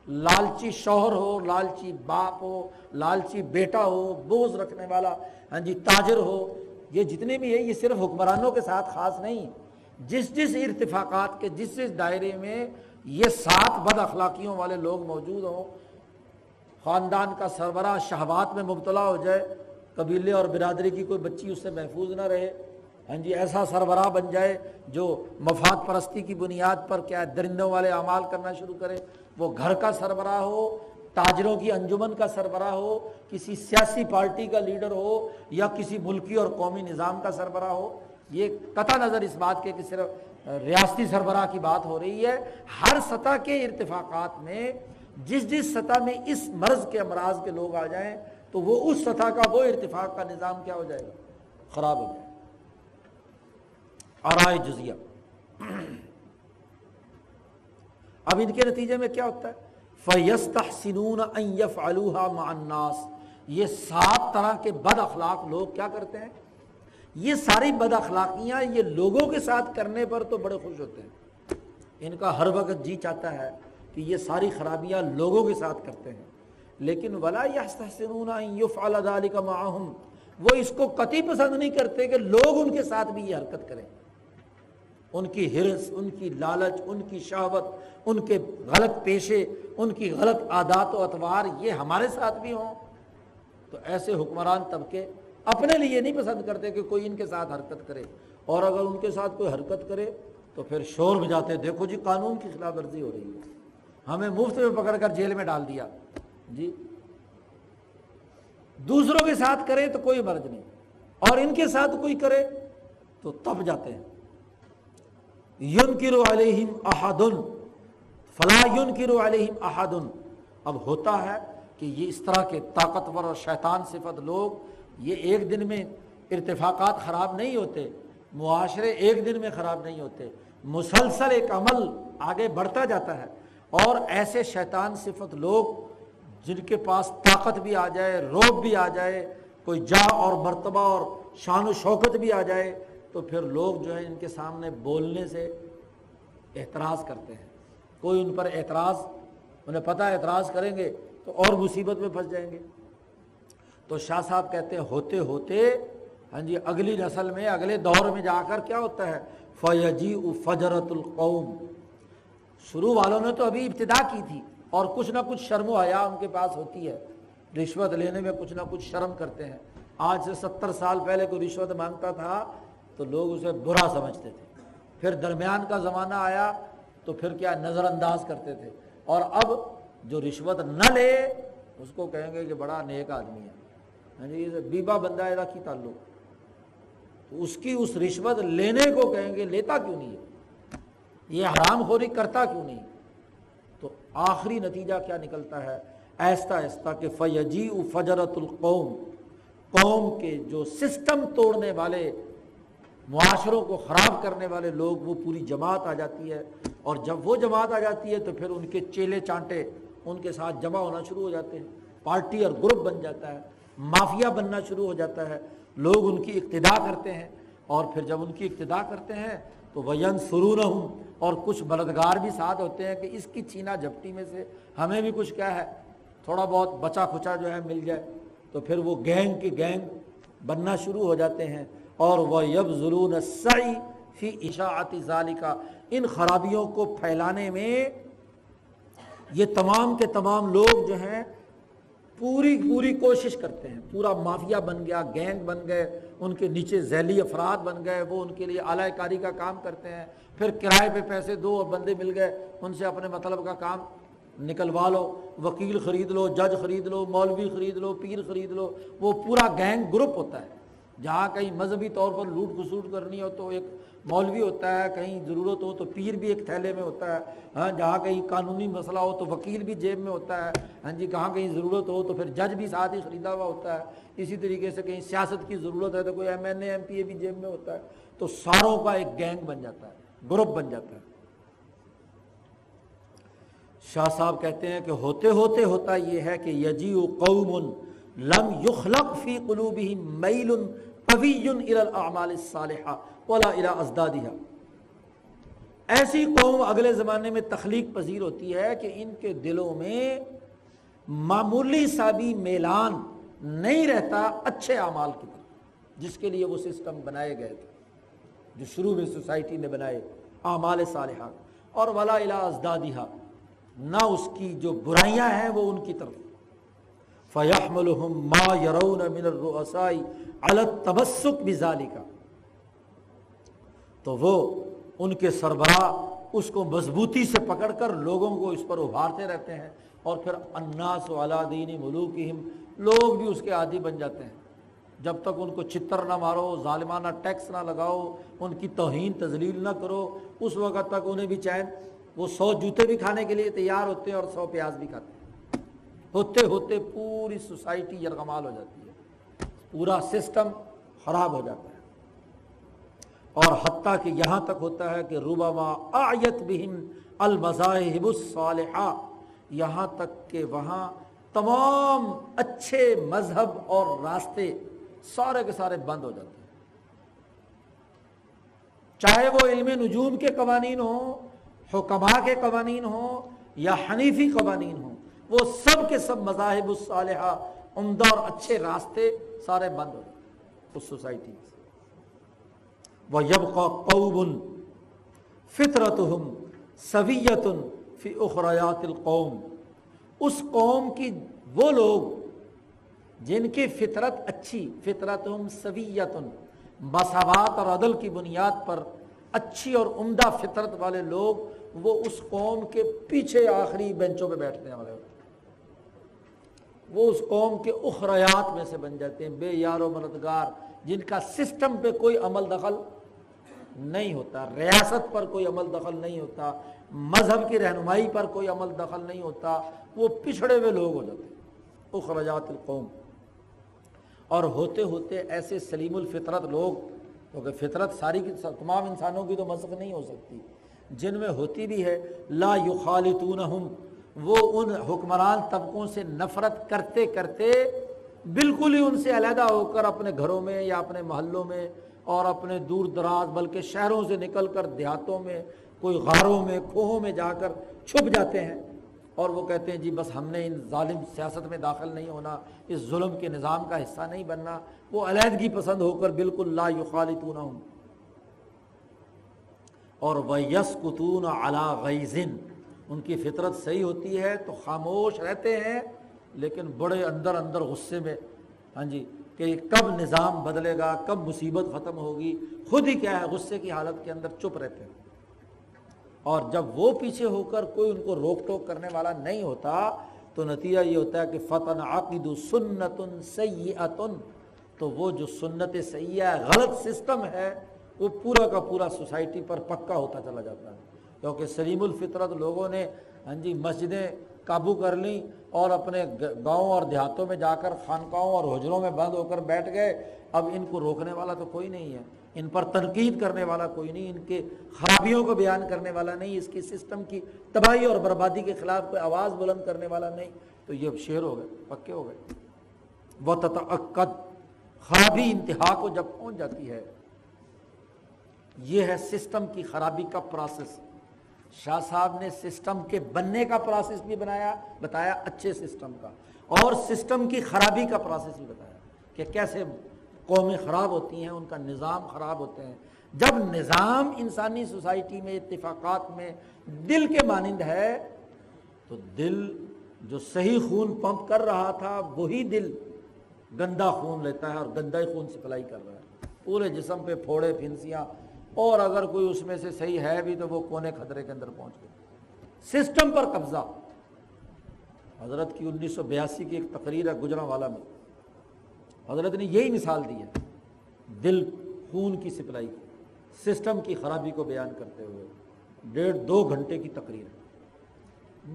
لالچی شوہر ہو، لالچی باپ ہو، لالچی بیٹا ہو بوجھ رکھنے والا ہاں جی تاجر ہو، یہ جتنے بھی ہیں، یہ صرف حکمرانوں کے ساتھ خاص نہیں، جس جس ارتفاقات کے، جس جس دائرے میں یہ سات بد اخلاقیوں والے لوگ موجود ہوں، خاندان کا سربراہ شہبات میں مبتلا ہو جائے، قبیلے اور برادری کی کوئی بچی اس سے محفوظ نہ رہے ہاں جی ایسا سربراہ بن جائے جو مفاد پرستی کی بنیاد پر کیا درندوں والے اعمال کرنا شروع کرے وہ گھر کا سربراہ ہو، تاجروں کی انجمن کا سربراہ ہو، کسی سیاسی پارٹی کا لیڈر ہو یا کسی ملکی اور قومی نظام کا سربراہ ہو، یہ قطع نظر اس بات کے کہ صرف ریاستی سربراہ کی بات ہو رہی ہے۔ ہر سطح کے ارتفاقات میں، جس جس سطح میں اس مرض کے امراض کے لوگ آ جائیں، تو وہ اس سطح کا، وہ ارتفاق کا نظام کیا ہو جائے گا؟ خراب ہو جائے آرائے جزیہ۔ اب ان کے نتیجے میں کیا ہوتا ہے؟ فیست سنون الوحا معناس یہ سات طرح کے بد اخلاق لوگ کیا کرتے ہیں؟ یہ ساری بد اخلاقیاں یہ لوگوں کے ساتھ کرنے پر تو بڑے خوش ہوتے ہیں۔ ان کا ہر وقت جی چاہتا ہے کہ یہ ساری خرابیاں لوگوں کے ساتھ کرتے ہیں۔ لیکن ولا یستحسنون ان یفعل ذلك معهم۔ وہ اس کو قطعی پسند نہیں کرتے کہ لوگ ان کے ساتھ بھی یہ حرکت کریں۔ ان کی ہرس ان کی لالچ، ان کی شہوت، ان کے غلط پیشے، ان کی غلط عادات و اطوار یہ ہمارے ساتھ بھی ہوں۔ تو ایسے حکمران طبقے اپنے لیے نہیں پسند کرتے کہ کوئی ان کے ساتھ حرکت کرے۔ اور اگر ان کے ساتھ کوئی حرکت کرے تو پھر شور بجاتے، دیکھو جی قانون کی خلاف ورزی ہو رہی ہے۔ ہمیں مفت میں پکڑ کر جیل میں ڈال دیا۔ جی۔ دوسروں کے ساتھ کرے تو کوئی مرض نہیں۔ اور ان کے ساتھ کوئی کرے تو تب جاتے ہیں۔ یون کرو علیہم احادن فلاں یون کرو علیہم احادن اب ہوتا ہے کہ یہ اس طرح کے طاقتور اور شیطان صفت لوگ یہ ایک دن میں ارتفاقات خراب نہیں ہوتے، معاشرے ایک دن میں خراب نہیں ہوتے، مسلسل ایک عمل آگے بڑھتا جاتا ہے۔ اور ایسے شیطان صفت لوگ جن کے پاس طاقت بھی آ جائے، روب بھی آ جائے، کوئی جا اور مرتبہ اور شان و شوکت بھی آ جائے تو پھر لوگ جو ہے ان کے سامنے بولنے سے اعتراض کرتے ہیں۔ کوئی ان پر اعتراض، انہیں پتہ اعتراض کریں گے تو اور مصیبت میں پھنس جائیں گے۔ تو شاہ صاحب کہتے ہیں، ہوتے ہوتے ہاں جی اگلی نسل میں، اگلے دور میں جا کر کیا ہوتا ہے؟ فیجی فجرت القوم۔ شروع والوں نے تو ابھی ابتدا کی تھی اور کچھ نہ کچھ شرم و حیا ان کے پاس ہوتی ہے۔ رشوت لینے میں کچھ نہ کچھ شرم کرتے ہیں۔ آج سے ستر سال پہلے کوئی رشوت مانگتا تھا تو لوگ اسے برا سمجھتے تھے۔ پھر درمیان کا زمانہ آیا تو پھر کیا نظر انداز کرتے تھے۔ اور اب جو رشوت نہ لے، اس کو کہیں گے کہ بڑا نیک آدمی ہے۔ جی بیبا بندہ کی تعلق۔ تو اس کی اس رشوت لینے کو کہیں گے، لیتا کیوں نہیں ہے؟ یہ حرام خوری کرتا کیوں نہیں؟ تو آخری نتیجہ کیا نکلتا ہے؟ ایستا ایستا کہ فیجی فجرت القوم۔ قوم کے جو سسٹم توڑنے والے معاشروں کو خراب کرنے والے لوگ وہ پوری جماعت آ جاتی ہے اور جب وہ جماعت آ جاتی ہے تو پھر ان کے چیلے چانٹے ان کے ساتھ جمع ہونا شروع ہو جاتے ہیں۔ پارٹی اور گروپ بن جاتا ہے، مافیا بننا شروع ہو جاتا ہے۔ لوگ ان کی اقتدا کرتے ہیں اور پھر جب ان کی ابتدا کرتے ہیں تو وین سرون ہوں اور کچھ بلدگار بھی ساتھ ہوتے ہیں کہ اس کی چھینا جھپٹی میں سے ہمیں بھی کچھ کیا ہے، تھوڑا بہت بچا کھچا جو ہے مل جائے۔ تو پھر وہ گینگ کے گینگ بننا شروع ہو جاتے ہیں۔ اور وہ یب ضرور سعی فی اشاعتی ظالی کا ان خرابیوں کو پھیلانے میں یہ تمام کے تمام لوگ جو ہیں پوری پوری کوشش کرتے ہیں۔ پورا مافیا بن گیا، گینگ بن گئے، ان کے نیچے ذیلی افراد بن گئے، وہ ان کے لیے اعلی کاری کا کام کرتے ہیں۔ پھر کرائے پہ پیسے دو اور بندے مل گئے، ان سے اپنے مطلب کا کام نکلوا لو، وکیل خرید لو، جج خرید لو، مولوی خرید لو، پیر خرید لو۔ وہ پورا گینگ گروپ ہوتا ہے۔ جہاں کہیں مذہبی طور پر لوٹ کھسوٹ کرنی ہو تو ایک مولوی ہوتا ہے، کہیں ضرورت ہو تو پیر بھی ایک تھیلے میں ہوتا ہے۔ ہاں جہاں کہیں قانونی مسئلہ ہو تو وکیل بھی جیب میں ہوتا ہے۔ ہاں جی کہاں کہیں ضرورت ہو تو پھر جج بھی ساتھ ہی خریدا ہوا ہوتا ہے۔ اسی طریقے سے کہیں سیاست کی ضرورت ہے تو کوئی M N A, M P A بھی جیب میں ہوتا ہے۔ تو ساروں کا ایک گینگ بن جاتا ہے، گروپ بن جاتا ہے۔ شاہ صاحب کہتے ہیں کہ ہوتے ہوتے ہوتا یہ ہے کہ یجی قوم لم یخلق فی قلوبہم میل ایسی قوم اگلے زمانے میں تخلیق پذیر ہوتی ہے کہ ان کے دلوں میں معمولی سا بھی میلان نہیں رہتا اچھے اعمال کی طرف، جس کے لیے وہ سسٹم بنائے گئے تھے، جو شروع میں سوسائٹی نے بنائے اعمال صالحہ۔ اور ولا الا ازدادیہ نہ اس کی جو برائیاں ہیں وہ ان کی طرف۔ فیحملہم ما یرون من الرؤسائی تبسک بزالی کا تو وہ ان کے سربراہ اس کو مضبوطی سے پکڑ کر لوگوں کو اس پر ابھارتے رہتے ہیں اور پھر اناس و علادین ملوک لوگ بھی اس کے عادی بن جاتے ہیں۔ جب تک ان کو چتر نہ مارو، ظالمانہ ٹیکس نہ لگاؤ، ان کی توہین تزلیل نہ کرو، اس وقت تک انہیں بھی چین، وہ سو جوتے بھی کھانے کے لیے تیار ہوتے ہیں اور سو پیاز بھی کھاتے ہیں۔ ہوتے ہوتے پوری سوسائٹی یرغمال ہو جاتی ہے۔ پورا سسٹم خراب ہو جاتا ہے۔ اور حتیٰ کہ یہاں تک ہوتا ہے کہ روبا آیت بہم المذاہب الصالحہ، یہاں تک کہ وہاں تمام اچھے مذہب اور راستے سارے کے سارے بند ہو جاتے ہیں۔ چاہے وہ علم نجوم کے قوانین ہوں حکمہ کے قوانین ہوں یا حنیفی قوانین ہوں، وہ سب کے سب مذاہب الصالحہ عمدہ اور اچھے راستے سارے بند ہو اس سوسائٹی سے۔ وہ یب قوبن فطرت ہم سویت فی اخریات القوم۔ اس قوم کی وہ لوگ جن کی فطرت اچھی فطرت ہم سویت مساوات اور عدل کی بنیاد پر اچھی اور عمدہ فطرت والے لوگ وہ اس قوم کے پیچھے آخری بینچوں پہ بیٹھنے والے ہوتے وہ اس قوم کے اخریات میں سے بن جاتے ہیں، بے یار و مددگار، جن کا سسٹم پہ کوئی عمل دخل نہیں ہوتا، ریاست پر کوئی عمل دخل نہیں ہوتا، مذہب کی رہنمائی پر کوئی عمل دخل نہیں ہوتا، وہ پچھڑے ہوئے لوگ ہو جاتے ہیں، اخراجات القوم۔ اور ہوتے ہوتے ایسے سلیم الفطرت لوگ، کیونکہ فطرت ساری کی، تمام انسانوں کی تو مذہب نہیں ہو سکتی، جن میں ہوتی بھی ہے، لا یخالطونہم وہ ان حکمران طبقوں سے نفرت کرتے کرتے بالکل ہی ان سے علیحدہ ہو کر اپنے گھروں میں یا اپنے محلوں میں اور اپنے دور دراز بلکہ شہروں سے نکل کر دیہاتوں میں، کوئی غاروں میں کھوہوں میں جا کر چھپ جاتے ہیں اور وہ کہتے ہیں جی بس ہم نے ان ظالم سیاست میں داخل نہیں ہونا، اس ظلم کے نظام کا حصہ نہیں بننا، وہ علیحدگی پسند ہو کر بالکل لا یخالطون ہوں اور وہ یس کتون غیزن ان کی فطرت صحیح ہوتی ہے تو خاموش رہتے ہیں، لیکن بڑے اندر اندر غصے میں۔ ہاں جی کہ کب نظام بدلے گا، کب مصیبت ختم ہوگی، خود ہی کیا ہے، غصے کی حالت کے اندر چپ رہتے ہیں۔ اور جب وہ پیچھے ہو کر کوئی ان کو روک ٹوک کرنے والا نہیں ہوتا، تو نتیجہ یہ ہوتا ہے کہ فتح عقید سنت سیاتن تو وہ جو سنت سیاح غلط سسٹم ہے، وہ پورا کا پورا سوسائٹی پر پکا ہوتا چلا جاتا ہے۔ کیونکہ سلیم الفطرت لوگوں نے ہاں جی مسجدیں قابو کر لیں اور اپنے گاؤں اور دیہاتوں میں جا کر خانقاہوں اور حجروں میں بند ہو کر بیٹھ گئے۔ اب ان کو روکنے والا تو کوئی نہیں ہے۔ ان پر تنقید کرنے والا کوئی نہیں، ان کے خرابیوں کو بیان کرنے والا نہیں، اس کی سسٹم کی تباہی اور بربادی کے خلاف کوئی آواز بلند کرنے والا نہیں۔ تو یہ شعر ہو گئے، پکے ہو گئے۔ وہ تتعقد خرابی انتہا کو جب پہنچ جاتی ہے، یہ ہے سسٹم کی خرابی کا پروسیس۔ شاہ صاحب نے سسٹم کے بننے کا پروسیس بھی بنایا، بتایا اچھے سسٹم کا، اور سسٹم کی خرابی کا پروسیس بھی بتایا کہ کیسے قومیں خراب ہوتی ہیں، ان کا نظام خراب ہوتے ہیں۔ جب نظام انسانی سوسائٹی میں، اتفاقات میں دل کے مانند ہے، تو دل جو صحیح خون پمپ کر رہا تھا، وہی دل گندا خون لیتا ہے اور گندا ہی خون سپلائی کر رہا ہے۔ پورے جسم پہ پھوڑے، پھنسیاں اور اگر کوئی اس میں سے صحیح ہے بھی تو وہ کونے خطرے کے اندر پہنچ گئے سسٹم پر قبضہ۔ حضرت کی انیس سو بیاسی کی ایک تقریر ہے گجرا والا میں۔ حضرت نے یہی مثال دی ہے۔ دل خون کی سپلائی کی۔ سسٹم کی خرابی کو بیان کرتے ہوئے۔ ڈیڑھ دو گھنٹے کی تقریر ہے۔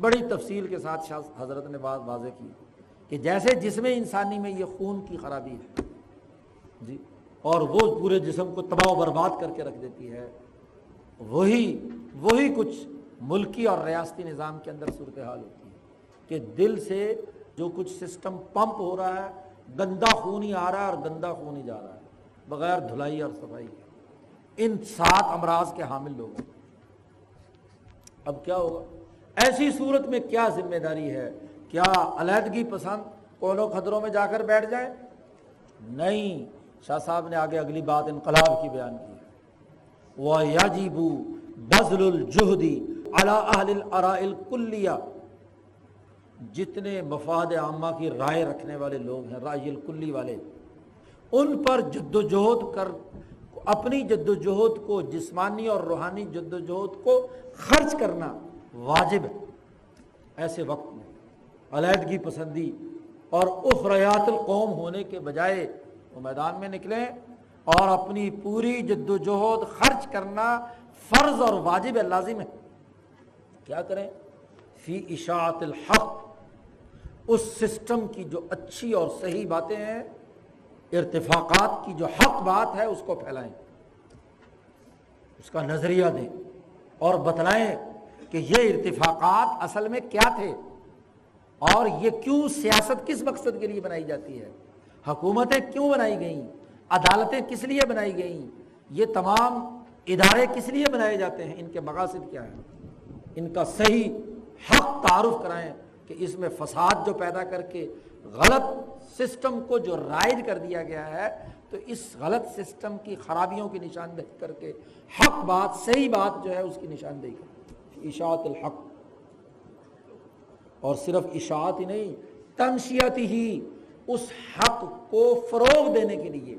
بڑی تفصیل کے ساتھ حضرت نے بات واضح کی کہ جیسے جسم انسانی میں یہ خون کی خرابی ہے۔ جی۔ اور وہ پورے جسم کو تباہ و برباد کر کے رکھ دیتی ہے۔ وہی وہی کچھ ملکی اور ریاستی نظام کے اندر صورتحال ہوتی ہے کہ دل سے جو کچھ سسٹم پمپ ہو رہا ہے، گندا خون ہی آ رہا ہے اور گندا خون ہی جا رہا ہے، بغیر دھلائی اور صفائی ان سات امراض کے حامل لوگ اب کیا ہوگا؟ ایسی صورت میں کیا ذمہ داری ہے؟ کیا علیحدگی پسند کونوں خطروں میں جا کر بیٹھ جائے نہیں۔ شاہ صاحب نے آگے اگلی بات انقلاب کی بیان کی۔ وہ یاجیبو بزل الجہدی کلیا جتنے مفاد عامہ کی رائے رکھنے والے لوگ ہیں، رائے الکلی والے، ان پر جد و جہد کر، اپنی جد و جہد کو، جسمانی اور روحانی جد و جہد کو خرچ کرنا واجب ہے۔ ایسے وقت میں علیحدگی پسندی اور اخریات القوم ہونے کے بجائے وہ میدان میں نکلیں اور اپنی پوری جد و جہد خرچ کرنا فرض اور واجب لازم ہے۔ کیا کریں؟ فی اشاعت الحق۔ اس سسٹم کی جو اچھی اور صحیح باتیں ہیں، ارتفاقات کی جو حق بات ہے، اس کو پھیلائیں۔ اس کا نظریہ دیں اور بتلائیں کہ یہ ارتفاقات اصل میں کیا تھے اور یہ کیوں سیاست کس مقصد کے لیے بنائی جاتی ہے۔ حکومتیں کیوں بنائی گئیں؟ عدالتیں کس لیے بنائی گئیں؟ یہ تمام ادارے کس لیے بنائے جاتے ہیں؟ ان کے مقاصد کیا ہیں؟ ان کا صحیح حق تعارف کرائیں کہ اس میں فساد جو پیدا کر کے غلط سسٹم کو جو رائج کر دیا گیا ہے، تو اس غلط سسٹم کی خرابیوں کی نشاندہی کر کے حق بات، صحیح بات جو ہے اس کی نشاندہی کر۔ اشاعت الحق۔ اور صرف اشاعت ہی نہیں تنشیت ہی اس حق کو فروغ دینے کے لیے،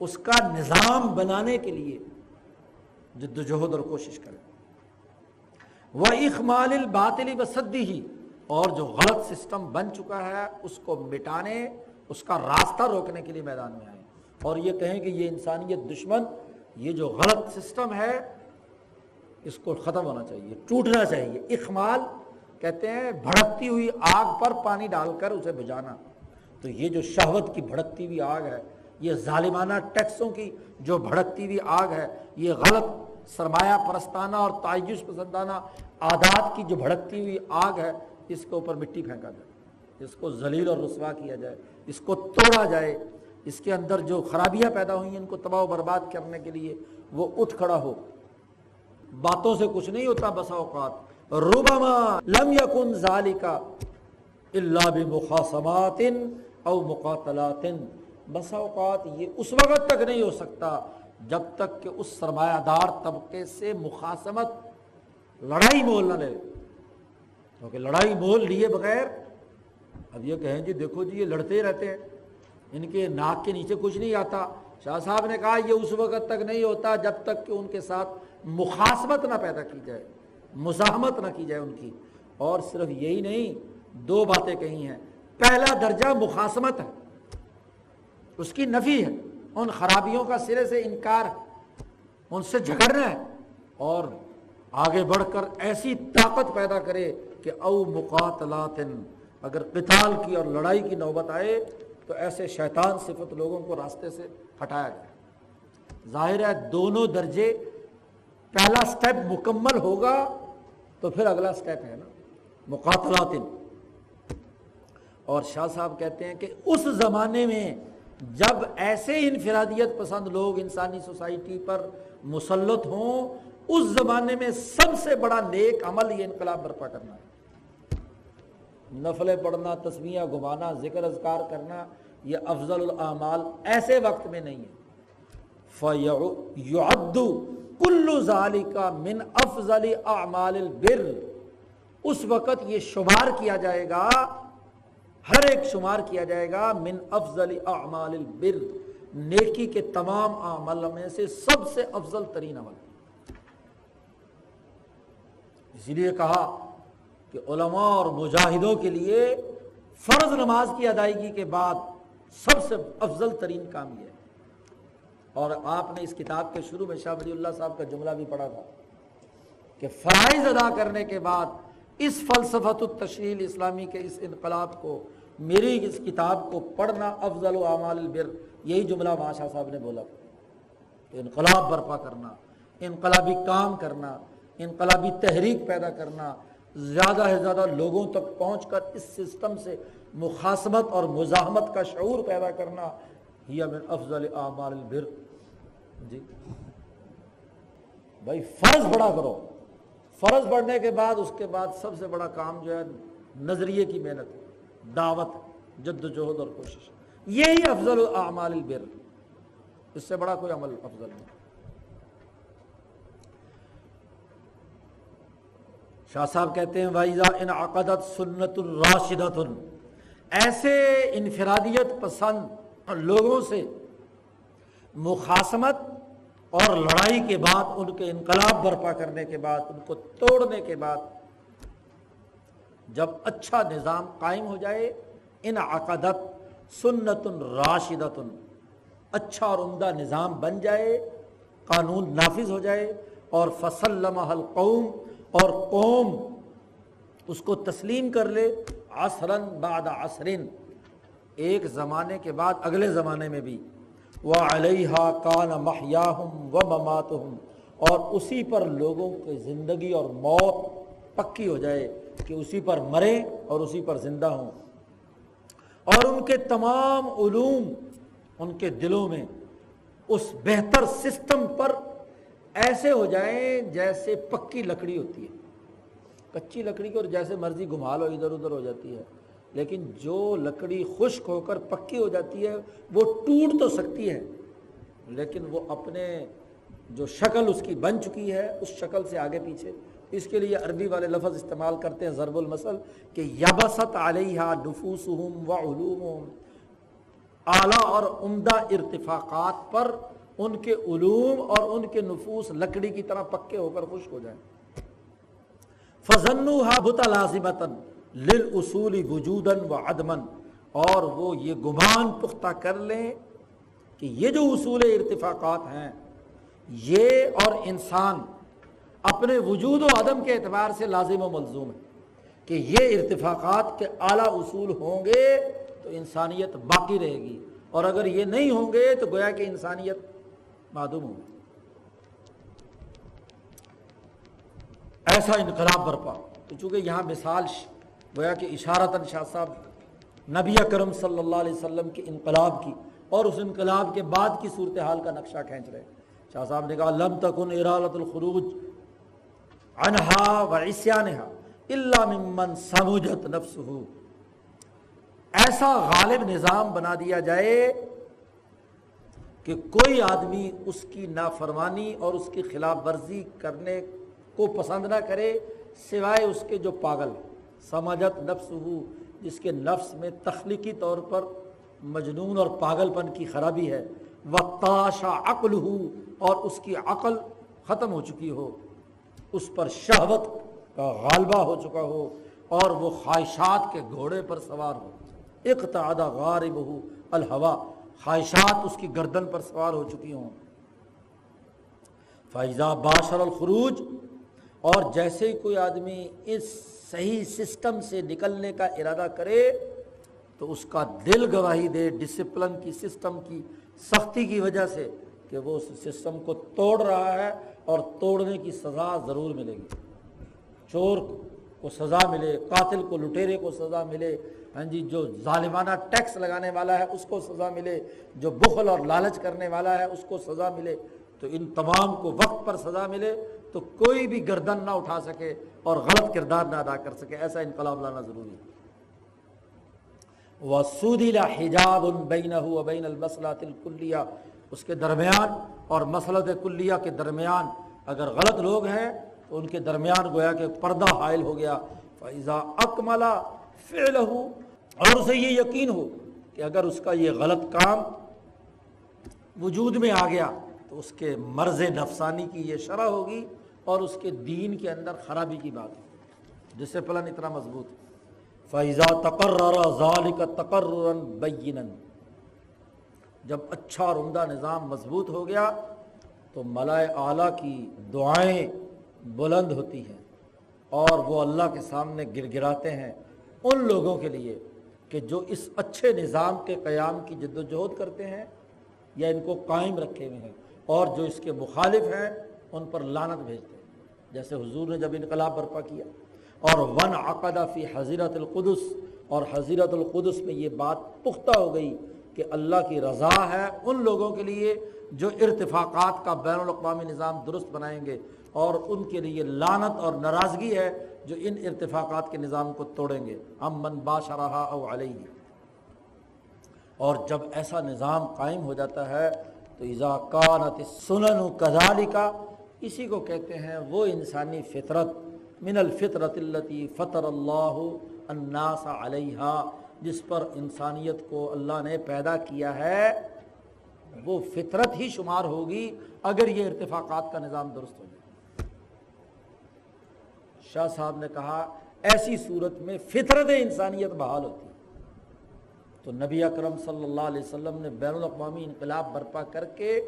اس کا نظام بنانے کے لیے جد وجہد اور کوشش کریں۔ وہ اخمال الباطلی و صدی ہی اور جو غلط سسٹم بن چکا ہے، اس کو مٹانے، اس کا راستہ روکنے کے لیے میدان میں آئیں۔ اور یہ کہیں کہ یہ انسانیت دشمن، یہ جو غلط سسٹم ہے، اس کو ختم ہونا چاہیے، ٹوٹنا چاہیے۔ اخمال کہتے ہیں، بھڑکتی ہوئی آگ پر پانی ڈال کر اسے بجانا۔ تو یہ جو شہوت کی بھڑکتی ہوئی آگ ہے، یہ ظالمانہ ٹیکسوں کی جو بھڑکتی ہوئی آگ ہے، یہ غلط، سرمایہ پرستانہ اور تعیش پسندانہ عادات کی جو بھڑکتی ہوئی آگ ہے، اس کے اوپر مٹی پھینکا جائے، اس کو ذلیل اور رسوا کیا جائے، اس کو توڑا جائے، اس کے اندر جو خرابیاں پیدا ہوئی ہیں ان کو تباہ و برباد کرنے کے لیے وہ اٹھ کھڑا ہو۔ باتوں سے کچھ نہیں ہوتا بسا اوقات۔ روبما لم یکن ذالکا اللہ بمخاصمات او مقاتلات بسا اوقات یہ اس وقت تک نہیں ہو سکتا جب تک کہ اس سرمایہ دار طبقے سے مخاصمت لڑائی مول نہ لے۔ کیونکہ لڑائی مول لیے بغیر۔ اب یہ کہیں جی دیکھو جی یہ لڑتے رہتے ہیں۔ ان کے ناک کے نیچے کچھ نہیں آتا۔ شاہ صاحب نے کہا یہ اس وقت تک نہیں ہوتا جب تک کہ ان کے ساتھ مخاصمت نہ پیدا کی جائے، مزاحمت نہ کی جائے ان کی۔ اور صرف یہی نہیں، دو باتیں کہی ہیں۔ پہلا درجہ مخاصمت ہے۔ اس کی نفی ہے۔ ان خرابیوں کا سرے سے انکار ہے۔ ان سے جھگڑنا ہے۔ اور آگے بڑھ کر ایسی طاقت پیدا کرے کہ او مقاتلات اگر قتال کی اور لڑائی کی نوبت آئے تو ایسے شیطان صفت لوگوں کو راستے سے ہٹایا جائے۔ ظاہر ہے دونوں درجے، پہلا سٹیپ مکمل ہوگا تو پھر اگلا سٹیپ ہے نا۔ مقاتلات اور شاہ صاحب کہتے ہیں کہ اس زمانے میں جب ایسے انفرادیت پسند لوگ انسانی سوسائٹی پر مسلط ہوں، اس زمانے میں سب سے بڑا نیک عمل یہ انقلاب برپا کرنا ہے۔ نفلیں پڑھنا تصویریں گھمانا، ذکر اذکار کرنا، یہ افضل الاعمال ایسے وقت میں نہیں ہے۔ کلو ظالی کا من افضل اعمال البر۔ اس وقت یہ شمار کیا جائے گا ہر ایک شمار کیا جائے گا من افضل اعمال البر، نیکی کے تمام اعمال میں سے سب سے افضل ترین عمل۔ اسی لیے کہا کہ علماء اور مجاہدوں کے لیے فرض نماز کی ادائیگی کے بعد سب سے افضل ترین کام یہ ہے۔ اور آپ نے اس کتاب کے شروع میں شاہ ولی اللہ صاحب کا جملہ بھی پڑھا تھا کہ فرائض ادا کرنے کے بعد اس فلسفت التشیل اسلامی کے اس انقلاب کو میری اس کتاب کو پڑھنا افضل و اعمال البر۔ یہی جملہ بادشاہ صاحب نے بولا۔ انقلاب برپا کرنا، انقلابی کام کرنا، انقلابی تحریک پیدا کرنا، زیادہ سے زیادہ لوگوں تک پہنچ کر اس سسٹم سے مخاصمت اور مزاحمت کا شعور پیدا کرنا ہی من افضل اعمال البر۔ جی۔ بھائی فرض بڑا کرو۔ فرض بڑھنے کے بعد اس کے بعد سب سے بڑا کام جو ہے نظریے کی محنت۔ دعوت، جد جہد اور کوشش۔ یہی افضل اعمال البر۔ اس سے بڑا کوئی عمل افضل نہیں۔ شاہ صاحب کہتے ہیں وائزا ان عقدت سنت الراشدت ایسے انفرادیت پسند لوگوں سے مخاسمت اور لڑائی کے بعد ان کے انقلاب برپا کرنے کے بعد، ان کو توڑنے کے بعد جب اچھا نظام قائم ہو جائے، ان عقدت سنت الراشدت اچھا اور عمدہ نظام بن جائے، قانون نافذ ہو جائے اور فصل القوم اور قوم اس کو تسلیم کر لے عصرن بعد عصرن ایک زمانے کے بعد اگلے زمانے میں بھی۔ وہ علیہ کان محیاہم و مماتہم، اور اسی پر لوگوں کی زندگی اور موت پکی ہو جائے۔ کہ اسی پر مریں اور اسی پر زندہ ہوں۔ اور ان کے تمام علوم ان کے دلوں میں اس بہتر سسٹم پر ایسے ہو جائیں جیسے پکی لکڑی ہوتی ہے۔ کچی لکڑی کی اور جیسے مرضی گھما لو ادھر ادھر ہو جاتی ہے۔ لیکن جو لکڑی خشک ہو کر پکی ہو جاتی ہے، وہ ٹوٹ تو سکتی ہے، لیکن وہ اپنے جو شکل اس کی بن چکی ہے، اس شکل سے آگے پیچھے۔ اس کے لیے عربی والے لفظ استعمال کرتے ہیں، ضرب المسل کہ یبست علیہ نفوس و علوم اعلیٰ اور عمدہ ارتفاقات پر ان کے علوم اور ان کے نفوس لکڑی کی طرح پکے ہو کر خشک ہو جائیں۔ فضن بت لازمت لل اصول وجودن و عدمن اور وہ یہ گمان پختہ کر لیں کہ یہ جو اصول ارتفاقات ہیں، یہ اور انسان اپنے وجود و عدم کے اعتبار سے لازم و ملزوم ہے کہ یہ ارتفاقات کے اعلیٰ اصول ہوں گے تو انسانیت باقی رہے گی اور اگر یہ نہیں ہوں گے تو گویا کہ انسانیت معدوم ہوگی ایسا انقلاب برپا۔ تو چونکہ یہاں مثال گویا کہ اشارت شاہ صاحب نبی اکرم صلی اللہ علیہ وسلم کے انقلاب کی اور اس انقلاب کے بعد کی صورتحال کا نقشہ کھینچ رہے شاہ صاحب نے کہا، لم تکن ارالت الخروج۔ انہا و عصیانہا اللہ ممن سمجھت نفس ہو ایسا غالب نظام بنا دیا جائے کہ کوئی آدمی اس کی نافرمانی اور اس کی خلاف ورزی کرنے کو پسند نہ کرے، سوائے اس کے جو پاگل سماجت نفس ہو جس کے نفس میں تخلیقی طور پر مجنون اور پاگل پن کی خرابی ہے۔ وقتاشا عقل ہو اور اس کی عقل ختم ہو چکی ہو۔ اس پر شہوت کا غالبہ ہو چکا ہو اور وہ خواہشات کے گھوڑے پر سوار ہو۔ اقتعدہ غارب ہو الحوا خواہشات اس کی گردن پر سوار ہو چکی ہوں۔ فائزہ باشر الخروج، اور جیسے ہی کوئی آدمی اس صحیح سسٹم سے نکلنے کا ارادہ کرے، تو اس کا دل گواہی دے، ڈسپلن کی، سسٹم کی، سختی کی وجہ سے کہ وہ اس سسٹم کو توڑ رہا ہے اور توڑنے کی سزا ضرور ملے گی۔ چور کو سزا ملے، قاتل کو، لٹیرے کو سزا ملے ہاں جی جو ظالمانہ ٹیکس لگانے والا ہے اس کو سزا ملے، جو بخل اور لالچ کرنے والا ہے اس کو سزا ملے۔ تو ان تمام کو وقت پر سزا ملے تو کوئی بھی گردن نہ اٹھا سکے اور غلط کردار نہ ادا کر سکے، ایسا انقلاب لانا ضروری ہے۔ وہ سودی حجاب بین بین المسلات الکلیہ اس کے درمیان اور مسلط کلیہ کے درمیان اگر غلط لوگ ہیں تو ان کے درمیان گویا کہ پردہ حائل ہو گیا۔ فیضا اکملا فعل ہو اور اسے یہ یقین ہو کہ اگر اس کا یہ غلط کام وجود میں آ گیا تو اس کے مرض نفسانی کی یہ شرح ہوگی اور اس کے دین کے اندر خرابی کی بات ہے جس سے پلن اتنا مضبوط۔ فیضا تقرر ظال کا تقرر بین جب اچھا اور عمدہ نظام مضبوط ہو گیا تو ملائے اعلیٰ کی دعائیں بلند ہوتی ہیں اور وہ اللہ کے سامنے گر گراتے ہیں ان لوگوں کے لیے کہ جو اس اچھے نظام کے قیام کی جد و جہد کرتے ہیں یا ان کو قائم رکھے ہوئے ہیں اور جو اس کے مخالف ہیں ان پر لانت بھیجتے ہیں۔ جیسے حضور نے جب انقلاب برپا کیا اور ون عقدہ فی حضیرت القدس اور حضیرت القدس میں یہ بات پختہ ہو گئی کہ اللہ کی رضا ہے ان لوگوں کے لیے جو ارتفاقات کا بین الاقوامی نظام درست بنائیں گے اور ان کے لیے لانت اور ناراضگی ہے جو ان ارتفاقات کے نظام کو توڑیں گے۔ ہم من باشا رہا او علیہ۔ اور جب ایسا نظام قائم ہو جاتا ہے تو ایزا کانت سنن کزالی کا اسی کو کہتے ہیں وہ انسانی فطرت، من الفطرت التی فطر اللہ الناس علیہ جس پر انسانیت کو اللہ نے پیدا کیا ہے، وہ فطرت ہی شمار ہوگی اگر یہ ارتفاقات کا نظام درست ہو جائے۔ شاہ صاحب نے کہا، ایسی صورت میں فطرت انسانیت بحال ہوتی تو نبی اکرم صلی اللہ علیہ وسلم نے بین الاقوامی انقلاب برپا کر کے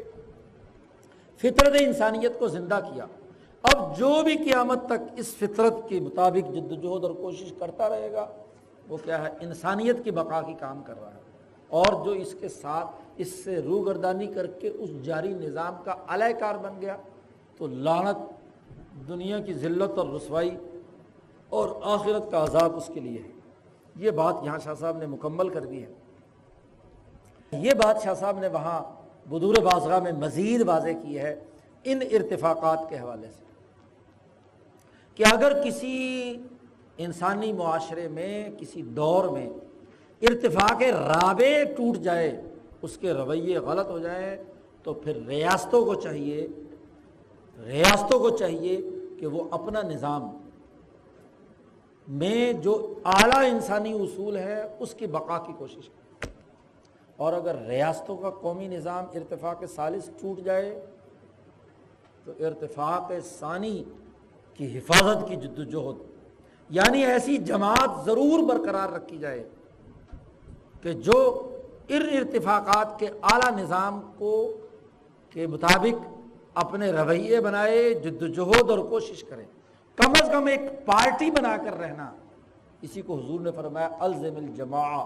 فطرت انسانیت کو زندہ کیا۔ اب جو بھی قیامت تک اس فطرت کے مطابق جدوجہد اور کوشش کرتا رہے گا وہ کیا ہے، انسانیت کی بقا کی کام کر رہا ہے۔ اور جو اس کے ساتھ اس سے روگردانی کر کے اس جاری نظام کا علیہ کار بن گیا، تو لانت دنیا کی ذلت اور رسوائی اور آخرت کا عذاب اس کے لیے ہے۔ یہ بات یہاں شاہ صاحب نے مکمل کر دی ہے۔ یہ بات شاہ صاحب نے وہاں بدور بازگاہ میں مزید واضح کی ہے ان ارتفاقات کے حوالے سے کہ اگر کسی انسانی معاشرے میں، کسی دور میں ارتفاق رابع ٹوٹ جائے، اس کے رویے غلط ہو جائیں تو پھر ریاستوں کو چاہیے، ریاستوں کو چاہیے کہ وہ اپنا نظام میں جو اعلیٰ انسانی اصول ہے، اس کی بقا کی کوشش کرے۔ اور اگر ریاستوں کا قومی نظام ارتفاق سالس ٹوٹ جائے، تو ارتفاق ثانی کی حفاظت کی جد وجہد یعنی ایسی جماعت ضرور برقرار رکھی جائے کہ جو ار ارتفاقات کے اعلیٰ نظام کو کے مطابق اپنے رویے بنائے، جد وجہد اور کوشش کرے۔ کم از کم ایک پارٹی بنا کر رہنا۔ اسی کو حضور نے فرمایا، الزم الجماع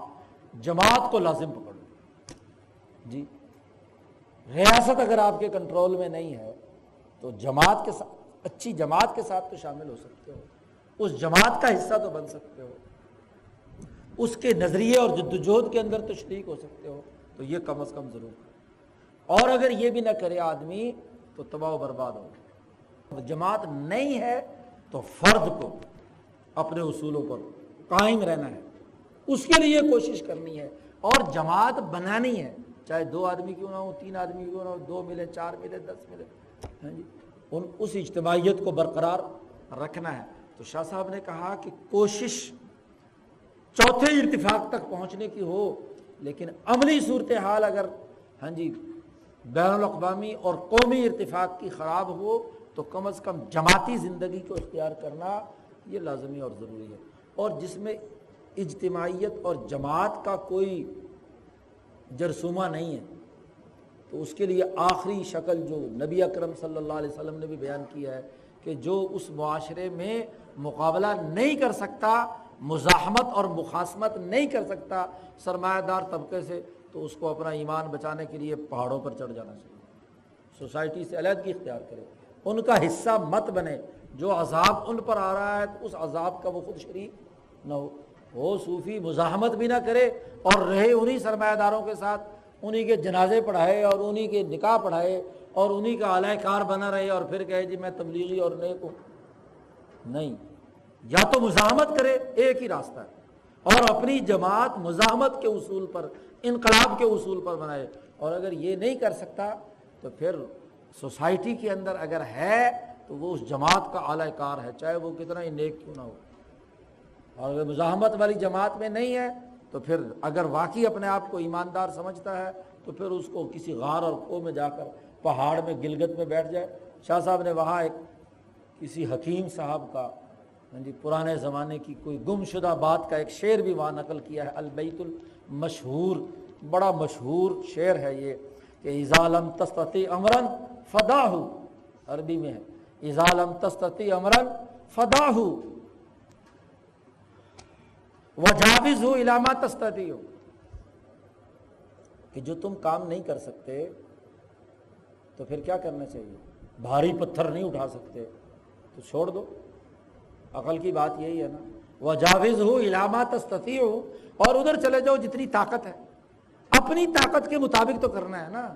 جماعت کو لازم پکڑو۔ جی ریاست اگر آپ کے کنٹرول میں نہیں ہے، تو جماعت کے ساتھ اچھی جماعت کے ساتھ تو شامل ہو سکتے ہو۔ اس جماعت کا حصہ تو بن سکتے ہو۔ اس کے نظریے اور جد وجہد کے اندر تو شریک ہو سکتے ہو، تو یہ کم از کم ضرور۔ اور اگر یہ بھی نہ کرے آدمی، تو تباہ و برباد ہوگا جماعت نہیں ہے تو فرد کو اپنے اصولوں پر قائم رہنا ہے۔ اس کے لیے کوشش کرنی ہے۔ اور جماعت بنانی ہے۔ چاہے دو آدمی کیوں نہ ہو تین آدمی کیوں نہ ہو دو ملے، چار ملے، دس ملے۔ ہاں جی ان، اس اجتماعیت کو برقرار رکھنا ہے۔ تو شاہ صاحب نے کہا کہ کوشش چوتھے ارتفاق تک پہنچنے کی ہو، لیکن عملی صورت حال اگر ہاں جی بین الاقوامی اور قومی ارتفاق کی خراب ہو، تو کم از کم جماعتی زندگی کو اختیار کرنا یہ لازمی اور ضروری ہے۔ اور جس میں اجتماعیت اور جماعت کا کوئی جرسومہ نہیں ہے، تو اس کے لیے آخری شکل جو نبی اکرم صلی اللہ علیہ وسلم نے بھی بیان کیا ہے کہ جو اس معاشرے میں مقابلہ نہیں کر سکتا، مزاحمت اور مخاسمت نہیں کر سکتا سرمایہ دار طبقے سے، تو اس کو اپنا ایمان بچانے کے لیے پہاڑوں پر چڑھ جانا چاہیے۔ سوسائٹی سے علیحدگی اختیار کرے۔ ان کا حصہ مت بنے۔ جو عذاب ان پر آ رہا ہے، تو اس عذاب کا وہ خود شریک نہ ہو۔ وہ صوفی مزاحمت بھی نہ کرے اور رہے انہیں سرمایہ داروں کے ساتھ انہیں کے جنازے پڑھائے اور انہیں کے نکاح پڑھائے اور انہیں کا اعلی کار بنا رہے اور پھر کہے جی میں تبلیغی اور نیک ہوں۔ نہیں۔ یا تو مزاحمت کرے، ایک ہی راستہ ہے۔ اور اپنی جماعت مزاحمت کے اصول پر، انقلاب کے اصول پر بنائے۔ اور اگر یہ نہیں کر سکتا، تو پھر سوسائٹی کے اندر اگر ہے، تو وہ اس جماعت کا اعلی کار ہے، چاہے وہ کتنا ہی نیک کیوں نہ ہو۔ اور اگر مزاحمت والی جماعت میں نہیں ہے، تو پھر اگر واقعی اپنے آپ کو ایماندار سمجھتا ہے، تو پھر اس کو کسی غار اور کو میں جا کر پہاڑ میں گلگت میں بیٹھ جائے۔ شاہ صاحب نے وہاں ایک کسی حکیم صاحب کا ہاں جی پرانے زمانے کی کوئی گم شدہ بات کا ایک شعر بھی وہاں نقل کیا ہے، البیت المشہور۔ بڑا مشہور شعر ہے یہ کہ اضالم تستتی امرن فدا ہو عربی میں ہے اضالم تستتی امرن فدا ہو وہ جاوز ہو علامہ تستتی ہو کہ جو تم کام نہیں کر سکتے تو پھر کیا کرنا چاہیے؟ بھاری پتھر نہیں اٹھا سکتے۔ تو چھوڑ دو۔ عقل کی بات یہی ہے نا۔ وہ جاوز ہو علامہ تستتی ہو اور ادھر چلے جاؤ جتنی طاقت ہے۔ اپنی طاقت کے مطابق تو کرنا ہے نا۔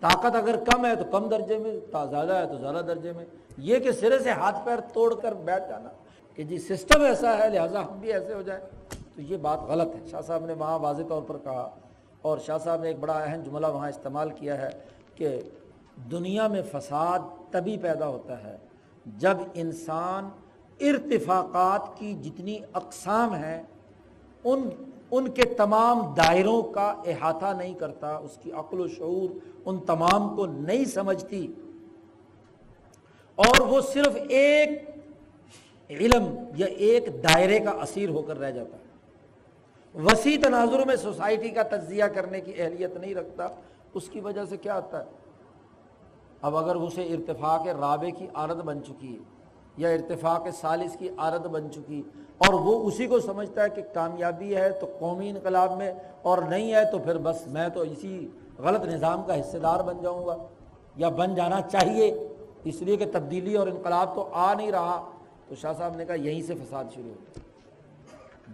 طاقت اگر کم ہے تو کم درجے میں زیادہ ہے تو زیادہ درجے میں۔ یہ کہ سرے سے ہاتھ پیر توڑ کر بیٹھ جانا کہ جی سسٹم ایسا ہے، لہٰذا ہم بھی ایسے ہو جائیں۔ تو یہ بات غلط ہے۔ شاہ صاحب نے وہاں واضح طور پر کہا اور شاہ صاحب نے ایک بڑا اہم جملہ وہاں استعمال کیا ہے کہ دنیا میں فساد تبھی پیدا ہوتا ہے جب انسان ارتفاقات کی جتنی اقسام ہیں، ان ان کے تمام دائروں کا احاطہ نہیں کرتا، اس کی عقل و شعور ان تمام کو نہیں سمجھتی، اور وہ صرف ایک علم یا ایک دائرے کا اسیر ہو کر رہ جاتا ہے۔ وسیع تناظر میں سوسائٹی کا تجزیہ کرنے کی اہلیت نہیں رکھتا، اس کی وجہ سے کیا ہوتا ہے؟ اب اگر اسے ارتفاق رابع کی عادت بن چکی ہے یا ارتفاق سالس کی عادت بن چکی اور وہ اسی کو سمجھتا ہے کہ کامیابی ہے تو قومی انقلاب میں اور نہیں ہے تو پھر بس میں تو اسی غلط نظام کا حصے دار بن جاؤں گا یا بن جانا چاہیے اس لیے کہ تبدیلی اور انقلاب تو آ نہیں رہا تو شاہ صاحب نے کہا یہیں سے فساد شروع ہو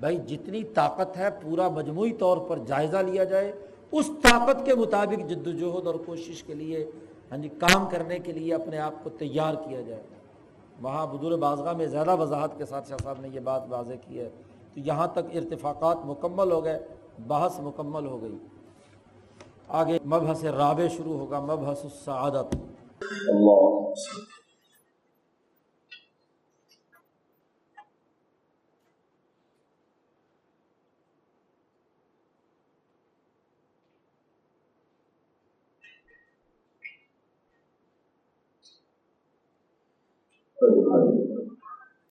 بھائی جتنی طاقت ہے پورا مجموعی طور پر جائزہ لیا جائے، اس طاقت کے مطابق جد وجہد اور کوشش کے لیے ہاں جی کام کرنے کے لیے اپنے آپ کو تیار کیا جائے۔ وہاں بدور بازگاہ میں زیادہ وضاحت کے ساتھ شاہ صاحب نے یہ بات واضح کی ہے۔ تو یہاں تک ارتفاقات مکمل ہو گئے، بحث مکمل ہو گئی۔ آگے مبحث رابع شروع ہوگا، مبحث السعادت۔ اللہ۔